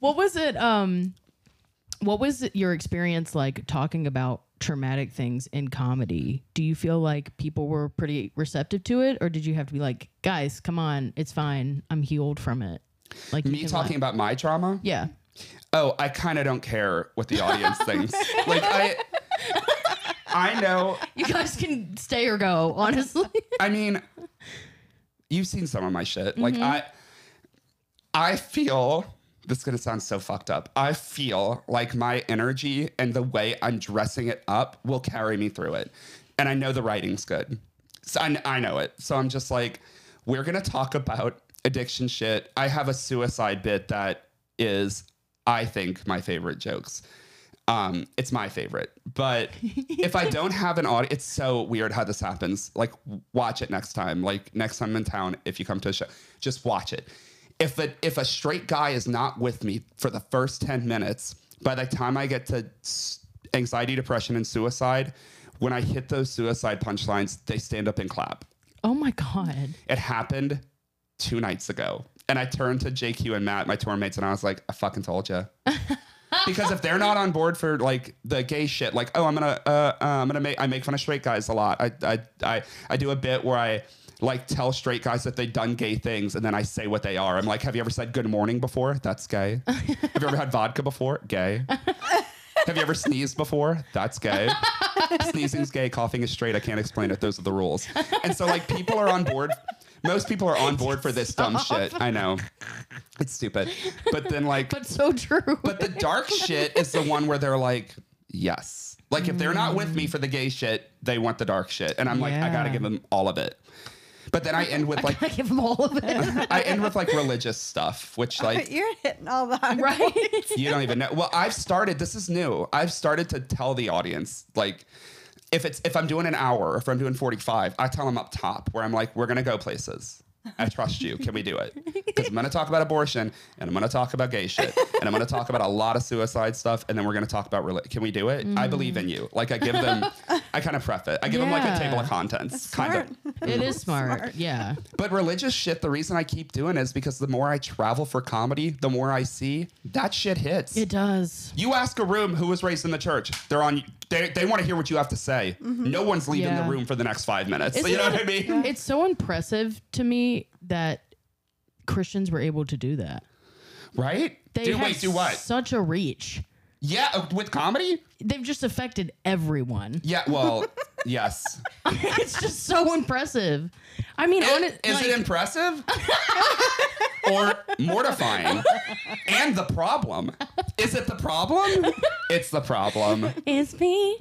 B: what was it? Um, what was it, your experience like talking about traumatic things in comedy? Do you feel like people were pretty receptive to it, or did you have to be like, guys, come on, it's fine, I'm healed from it? Like
D: Me talking about my trauma.
B: yeah.
D: Oh, I kind of don't care what the audience thinks. Like I, I know.
B: You guys can stay or go. Honestly,
D: I mean, you've seen some of my shit. Like mm-hmm. I, I feel this is gonna sound so fucked up. I feel like my energy and the way I'm dressing it up will carry me through it, and I know the writing's good. So I, I know it. So I'm just like, we're gonna talk about addiction shit. I have a suicide bit that is, I think, my favorite jokes. Um, it's my favorite. But if I don't have an audience, it's so weird how this happens. Like, watch it next time. Like next time I'm in town, if you come to a show, just watch it. If a if a straight guy is not with me for the first ten minutes, by the time I get to anxiety, depression, and suicide, when I hit those suicide punchlines, they stand up and clap.
B: oh my god,
D: It happened two nights ago. And I turned to JQ and Matt, my tour mates, and I was like, I fucking told you. because if they're not on board for like the gay shit, like, oh, I'm gonna, uh, uh, I'm gonna make, I make fun of straight guys a lot. I, I, I, I do a bit where I like tell straight guys that they've done gay things, and then I say what they are. I'm like, have you ever said good morning before? That's gay. have you ever had vodka before? Gay. Have you ever sneezed before? That's gay. Sneezing's gay, coughing is straight. I can't explain it. Those are the rules. And so, like, people are on board. Most people are on board for this dumb shit. I know. It's stupid. But then, like,
B: but so true.
D: but the dark shit is the one where they're like, yes. Like, if they're not with me for the gay shit, they want the dark shit. And I'm like, I gotta give them all of it. But then I end with like,
B: I give them all of it.
D: I end with like religious stuff, which oh, like
C: You're hitting all the high
B: right?
C: points.
D: you don't even know. Well, I've started. This is new. I've started to tell the audience like. If it's if I'm doing an hour or if I'm doing 45, I tell them up top where I'm like, we're gonna go places. I trust you. Can we do it? Because I'm gonna talk about abortion and I'm gonna talk about gay shit and I'm gonna talk about a lot of suicide stuff and then we're gonna talk about rela- can we do it? I mm-hmm. believe in you. Like I give them, I kind of prep it. I give them like a table of contents, kind of.
C: Smart.
B: It is smart.
C: Smart.
B: Yeah.
D: But religious shit, the reason I keep doing it is because the more I travel for comedy, the more I see that shit hits.
B: It does.
D: You ask a room who was raised in the church, they're on. They, they want to hear what you have to say. Mm-hmm. No one's leaving
B: Yeah.
D: the room for the next five minutes.
B: Isn't
D: you know
B: it-
D: what I mean?
B: It's so impressive to me that Christians were able to do that.
D: Right?
B: They
D: do, wait, do what?
B: Such a reach.
D: Yeah, uh, with comedy?
B: They've just affected everyone.
D: Yeah, well, yes.
B: it's just so impressive. I mean, on
D: Is
B: like,
D: it impressive? or mortifying? And the problem. Is it the problem? It's the problem.
B: is me.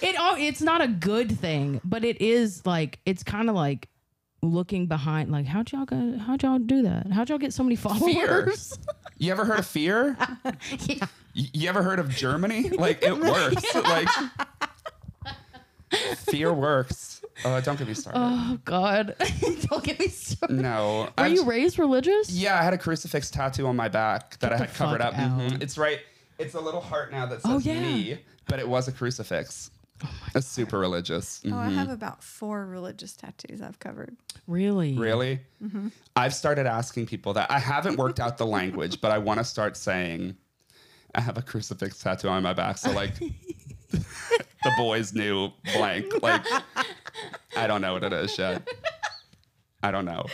B: it oh, it's not a good thing, but it is like it's kind of like looking behind. Like, how'd y'all go? How'd y'all do that? How'd y'all get so many followers?
D: You ever heard of fear?
B: yeah.
D: Y- You ever heard of Germany? Like it works. Like fear works. Uh, don't get me started.
B: Oh God! Don't get me started.
D: no.
B: Were
D: I'm
B: you raised religious?
D: yeah, I had a crucifix tattoo on my back that
B: Get
D: I had covered
B: fuck
D: up. Mhm. It's right. It's a little heart now that says
B: Oh, yeah.
D: me, but it was a crucifix. Oh it's super religious.
C: Oh, I have mm-hmm. about four religious tattoos I've covered.
B: Really?
D: Really? Mm-hmm. I've started asking people that. I haven't worked out the language, but I want to start saying, I have a crucifix tattoo on my back. So, like, the boys knew blank. Like, I don't know what it is yet. I don't know.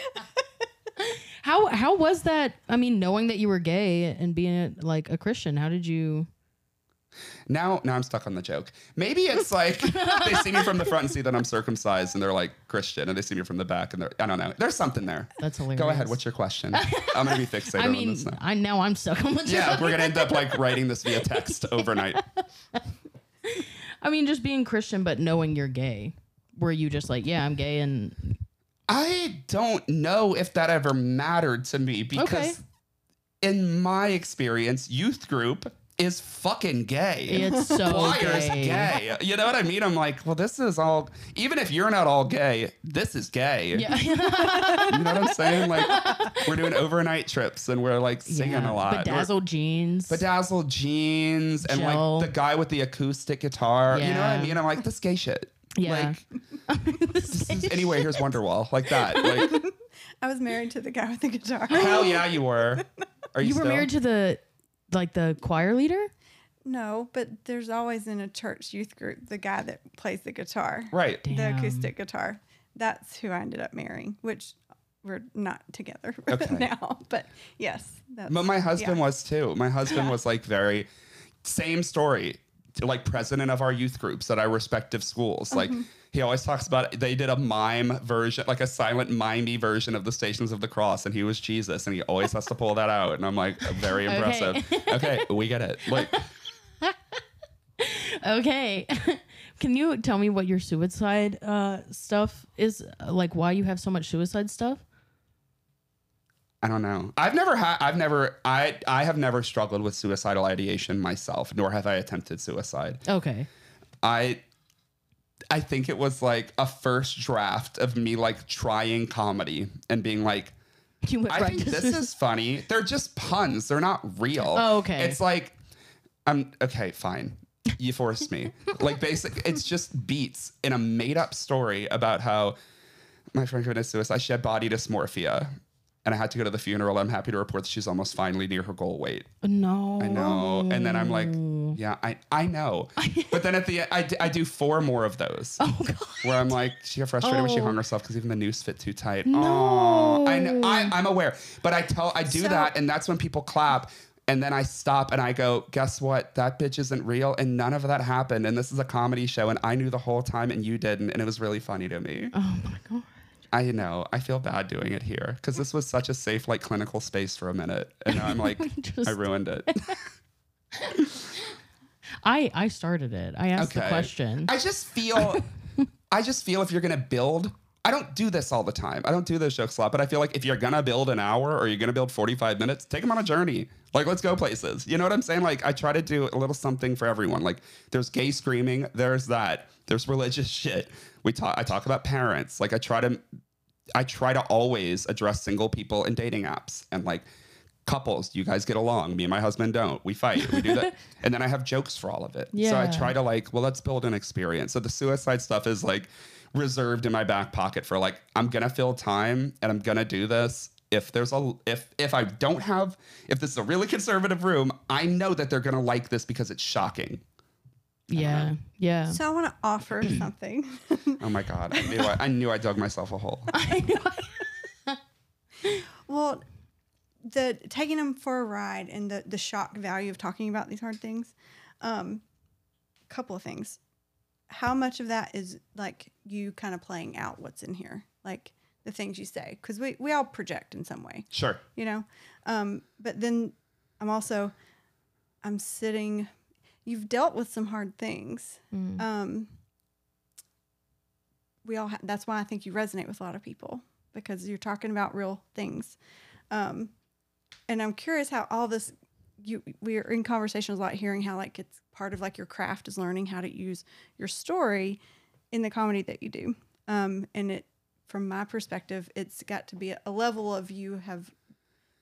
B: How how was that? I mean, knowing that you were gay and being like a Christian, how did you?
D: Now, now I'm stuck on the joke. Maybe it's like they see me from the front and see that I'm circumcised and they're like Christian, and they see me from the back and they're, I don't know. There's something there.
B: That's hilarious.
D: Go ahead. What's your question? I'm going to be fixated
B: I
D: on
B: mean,
D: this now.
B: I know I'm stuck on the joke.
D: Yeah, we're going to end up like writing this via text overnight.
B: I mean, just being Christian, but knowing you're gay. Were you just like, yeah, I'm gay, and
D: I don't know if that ever mattered to me because
B: Okay.
D: in my experience, youth group is fucking gay.
B: it's so
D: Choir's
B: gay.
D: gay. You know what I mean? I'm like, well, this is all. Even if you're not all gay, this is gay.
B: Yeah.
D: You know what I'm saying? Like, we're doing overnight trips and we're like singing
B: Yeah.
D: a lot. We're-
B: Bedazzled jeans.
D: bedazzled jeans and
B: Gel.
D: like the guy with the acoustic guitar. Yeah. You know what I mean? I'm like, this gay shit.
B: Yeah.
D: Like, this is, anyway, here's Wonderwall. Like that. Like,
C: I was married to the guy with the guitar.
D: hell yeah, you were. Are you,
B: you were
D: still?
B: married to the like the choir leader.
C: No, but there's always in a church youth group the guy that plays the guitar,
D: Right.
C: the acoustic guitar. That's who I ended up marrying, which we're not together
D: Okay.
C: now. But yes, that's,
D: But my husband
C: yeah.
D: was too. My husband
C: Yeah.
D: was like very same story. Like president of our youth groups at our respective schools. Like
C: Mm-hmm.
D: He always talks about they did a mime version, like a silent mimey version of the Stations of the Cross, and he was Jesus, and he always has to pull that out. And I'm like, very impressive. okay, we get it. Like
B: Okay. Can you tell me what your suicide uh, stuff is? Like why you have so much suicide stuff?
D: I don't know. I've never had. I've never. I. I have never struggled with suicidal ideation myself, nor have I attempted suicide.
B: Okay.
D: I. I think it was like a first draft of me like trying comedy and being like,
B: You went
D: I
B: right
D: think this is funny. They're just puns. They're not real.
B: Oh, okay.
D: It's like, I'm okay. Fine. You forced me. like basic. It's just beats in a made up story about how my friend committed suicide. She had body dysmorphia, and I had to go to the funeral. I'm happy to report that she's almost finally near her goal weight.
B: No.
D: I know. And then I'm like,
B: Oh.
D: yeah, I, I know. But then at the end, I, d- I do four more of those
B: Oh god.
D: where I'm like, she got frustrated when she
B: Oh.
D: hung herself because even the noose fit too tight.
B: No.
D: I know, I, I'm aware, but I tell, I do
C: So-
D: that, and that's when people clap. And then I stop and I go, guess what? That bitch isn't real. And none of that happened. And this is a comedy show. And I knew the whole time and you didn't. And it was really funny to me.
B: Oh my god.
D: I know. I feel bad doing it here because this was such a safe, like clinical space for a minute. And now I'm like,
B: Just-
D: I ruined it.
B: I I started it. I asked the question.
D: I just feel, I just feel if you're gonna build, I don't do this all the time. I don't do this jokes a lot, but I feel like if you're gonna build an hour or you're gonna build 45 minutes, take them on a journey. Like, let's go places. You know what I'm saying? Like, I try to do a little something for everyone. Like, there's gay screaming. There's that. There's religious shit. We talk. I talk about parents. Like, I try to, I try to always address single people in dating apps and like couples. You guys get along. Me and my husband don't. We fight. We do that. and then I have jokes for all of it. Yeah. So I try to like, well, let's build an experience. So the suicide stuff is like reserved in my back pocket for like, I'm gonna fill time and I'm gonna do this. If there's a if if I don't have if this is a really conservative room, I know that they're gonna like this because it's shocking.
B: Yeah. Yeah.
C: So I want to offer something.
D: Oh my god, I knew I, I knew I dug myself a hole.
C: well, the taking them for a ride and the the shock value of talking about these hard things. Um, couple of things. How much of that is like you kind of playing out what's in here, like the things you say, because we we all project in some way.
D: Sure.
C: you know um, but then i'm also i'm sitting you've dealt with some hard things
B: Mm.
C: um, we all ha- that's why I think you resonate with a lot of people because you're talking about real things. Um, and I'm curious how all this you we're in conversations a lot hearing how like it's part of like your craft is learning how to use your story in the comedy that you do. Um, and it from my perspective, it's got to be a level of you have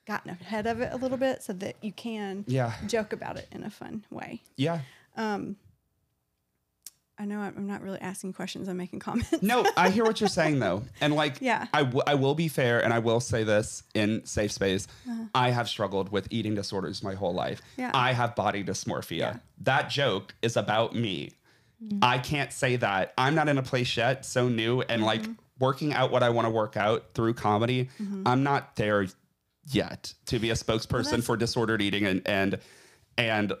C: gotten ahead of it a little bit so that you can
D: Yeah.
C: joke about it in a fun way.
D: Yeah.
C: Um, I know I'm not really asking questions. I'm making comments.
D: No, I hear what you're saying though, and like,
C: Yeah.
D: I, w- I will be fair, and I will say this in safe space.
C: Uh-huh.
D: I have struggled with eating disorders my whole life.
C: Yeah.
D: I have body dysmorphia.
C: Yeah.
D: That joke is about me. I can't say that. I'm not in a place yet, so new, and like
C: Mm-hmm.
D: working out what I want to work out through comedy. I'm not there yet to be a spokesperson
C: that's-
D: for disordered eating and and and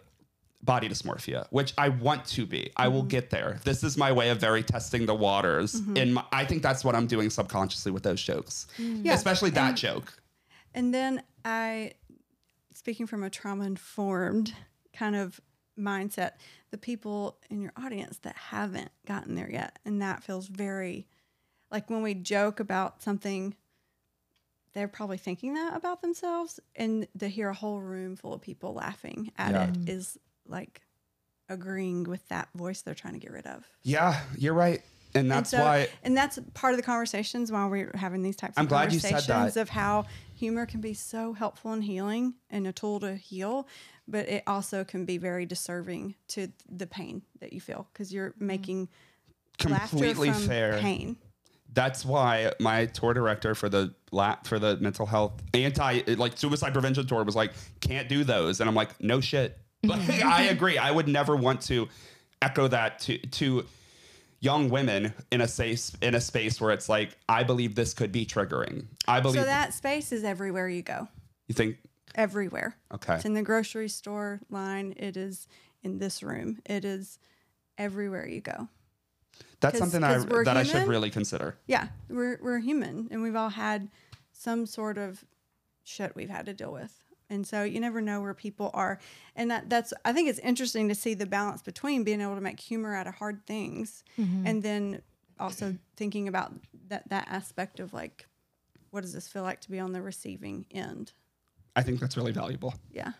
D: body dysmorphia, which I want to be. I
C: Mm-hmm.
D: will get there. This is my way of very testing the waters. And my, I think that's what I'm doing subconsciously with those jokes,
C: Yeah.
D: especially that
C: And-
D: joke.
C: And then I, speaking from a trauma informed kind of mindset, the people in your audience that haven't gotten there yet, and that feels very like when we joke about something, they're probably thinking that about themselves, and to hear a whole room full of people laughing at
D: Yeah.
C: it is like agreeing with that voice they're trying to get rid of.
D: Yeah, you're right. And that's
C: and so-
D: why
C: and that's part of the conversations while we're having these types
D: I'm
C: of
D: glad you said
C: conversations
D: that.
C: of how humor can be so helpful and healing and a tool to heal but it also can be very deserving to the pain that you feel because you're mm. making
D: completely
C: laughter from
D: fair.
C: pain
D: That's why my tour director for the la- for the mental health anti like suicide prevention tour was like, can't do those, and I'm like, no shit. I agree. I would never want to echo that to to young women in a space in a space where it's like, I believe this could be triggering. I believe
C: so that space is everywhere you go
D: you think
C: everywhere
D: okay.
C: it's in the grocery store line it is in this room it is everywhere you go
D: That's
C: 'cause-
D: something that
C: 'cause
D: I,
C: we're
D: that I should really consider.
C: yeah we're, we're human and we've all had some sort of shit we've had to deal with. And so you never know where people are. And that, that's i think it's interesting to see the balance between being able to make humor out of hard things mm-hmm. and then also thinking about that that aspect of like what does this feel like to be on the receiving end?
D: I think that's really valuable.
C: yeah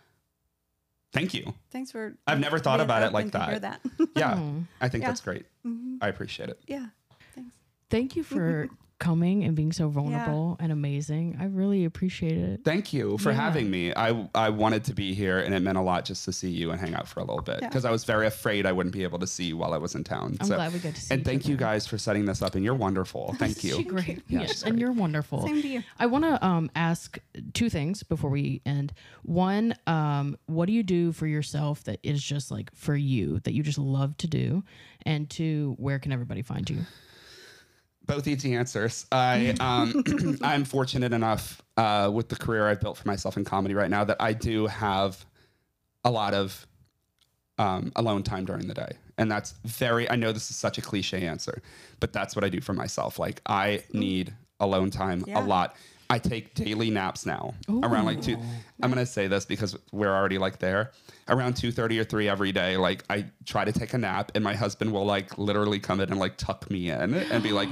D: Thank you.
C: thanks for
D: I've never thought about it like
C: to hear
D: that.
C: that
D: Yeah, I think
C: Yeah.
D: that's great. Mm-hmm. I appreciate it.
C: yeah thanks
B: Thank you for coming and being so vulnerable and amazing. I really appreciate it.
D: Thank you for
B: Yeah.
D: having me. I I wanted to be here, and it meant a lot just to see you and hang out for a little bit
C: Yeah.
D: because I was very afraid I wouldn't be able to see you while I was in town.
B: I'm glad we got to see
D: And
B: each
D: thank you
B: other.
D: guys for setting this up, and you're wonderful. Thank you.
B: She great.
D: Yeah,
B: yes,
D: she's
B: and you're wonderful.
C: Same to you.
B: I want to um, ask two things before we end. One, um, what do you do for yourself that is just like for you that you just love to do? And two, where can everybody find you?
D: Both easy answers. I um, I'm fortunate enough uh, with the career I've built for myself in comedy right now that I do have a lot of um, alone time during the day. And that's very, I know this is such a cliche answer, but that's what I do for myself. Like, I need alone time
C: Yeah.
D: a lot. I take daily naps now around like two. I'm gonna say this because we're already like there. Around two thirty or three every day, like I try to take a nap, and my husband will like literally come in and like tuck me in and be like,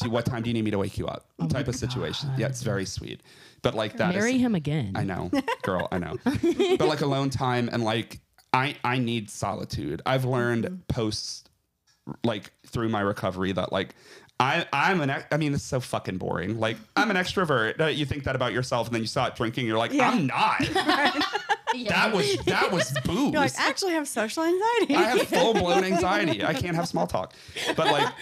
D: "Do- "What time do you need me to wake you up?" type of situation. Yeah, it's very sweet. But like that is
B: Marry him again.
D: I know, girl, I know. but like alone time and like I I need solitude. I've learned post like through my recovery that like I I'm an I mean this is so fucking boring. Like I'm an extrovert. You think that about yourself and then you start drinking you're like
C: Yeah.
D: I'm not. That was that was booze.
C: You're like, I actually have social anxiety.
D: I have full blown anxiety. I can't have small talk. But like,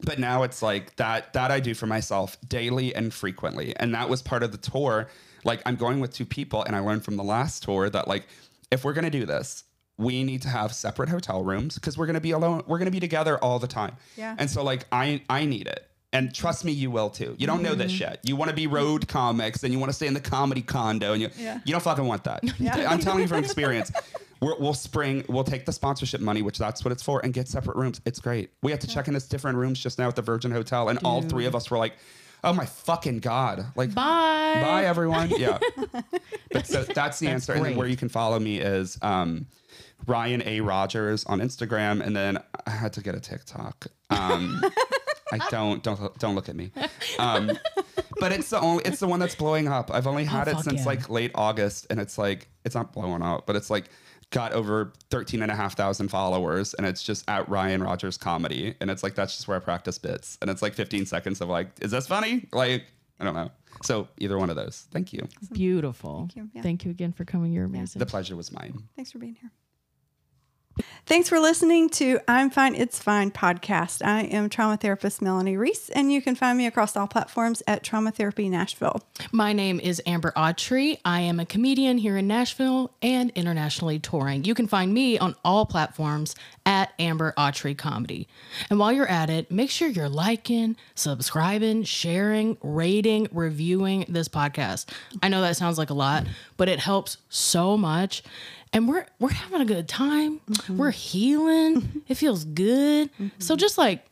D: but now it's like that that I do for myself daily and frequently. And that was part of the tour. Like I'm going with two people, and I learned from the last tour that like if we're gonna do this, we need to have separate hotel rooms because we're gonna be alone. We're gonna be together all the time.
C: Yeah.
D: And so like I I need it. And trust me, you will too. You don't know this yet. You want to be road comics and you want to stay in the comedy condo and you
C: Yeah.
D: you don't fucking want that. I'm telling you from experience. We're, we'll spring, we'll take the sponsorship money, which that's what it's for, and get separate rooms. It's great. We had to check in as different rooms just now at the Virgin Hotel, and all three of us were like, "Oh my fucking god!" Like,
B: Bye.
D: bye everyone. Yeah. but so that's the answer. And then where you can follow me is um, Ryan A Rogers on Instagram, and then I had to get a TikTok. Um, I don't don't don't look at me. Um, but it's the only it's the one that's blowing up. I've only had
B: Oh,
D: it
B: fuck
D: since
B: yeah.
D: like late August, and it's like it's not blowing up, but it's like got over 13 and a half thousand followers and it's just at Ryan Rogers comedy and it's like that's just where I practice bits and it's like 15 seconds of like is this funny like I don't know so either one of those thank you
B: Beautiful. Thank
C: you. Yeah.
B: Thank you again for coming. You're amazing.
D: the pleasure was mine
C: Thanks for being here. Thanks for listening to I'm Fine, It's Fine podcast. I am trauma therapist Melanie Reese, and you can find me across all platforms at Trauma Therapy Nashville.
B: My name is Amber Autry. I am a comedian here in Nashville and internationally touring. You can find me on all platforms at Amber Autry Comedy. And while you're at it, make sure you're liking, subscribing, sharing, rating, reviewing this podcast. I know that sounds like a lot, but it helps so much and we're we're having a good time. Mm-hmm. We're healing. Mm-hmm. it feels good. Mm-hmm. So just like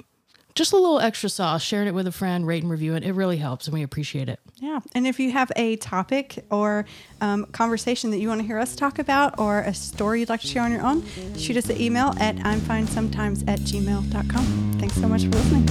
B: just a little extra sauce, sharing it with a friend, rate and review it. It really helps, and we appreciate it.
C: Yeah. And if you have a topic or um, conversation that you want to hear us talk about or a story you'd like to share on your own, shoot us an email at i'mfinesometimes at gmail.com. Thanks so much for listening.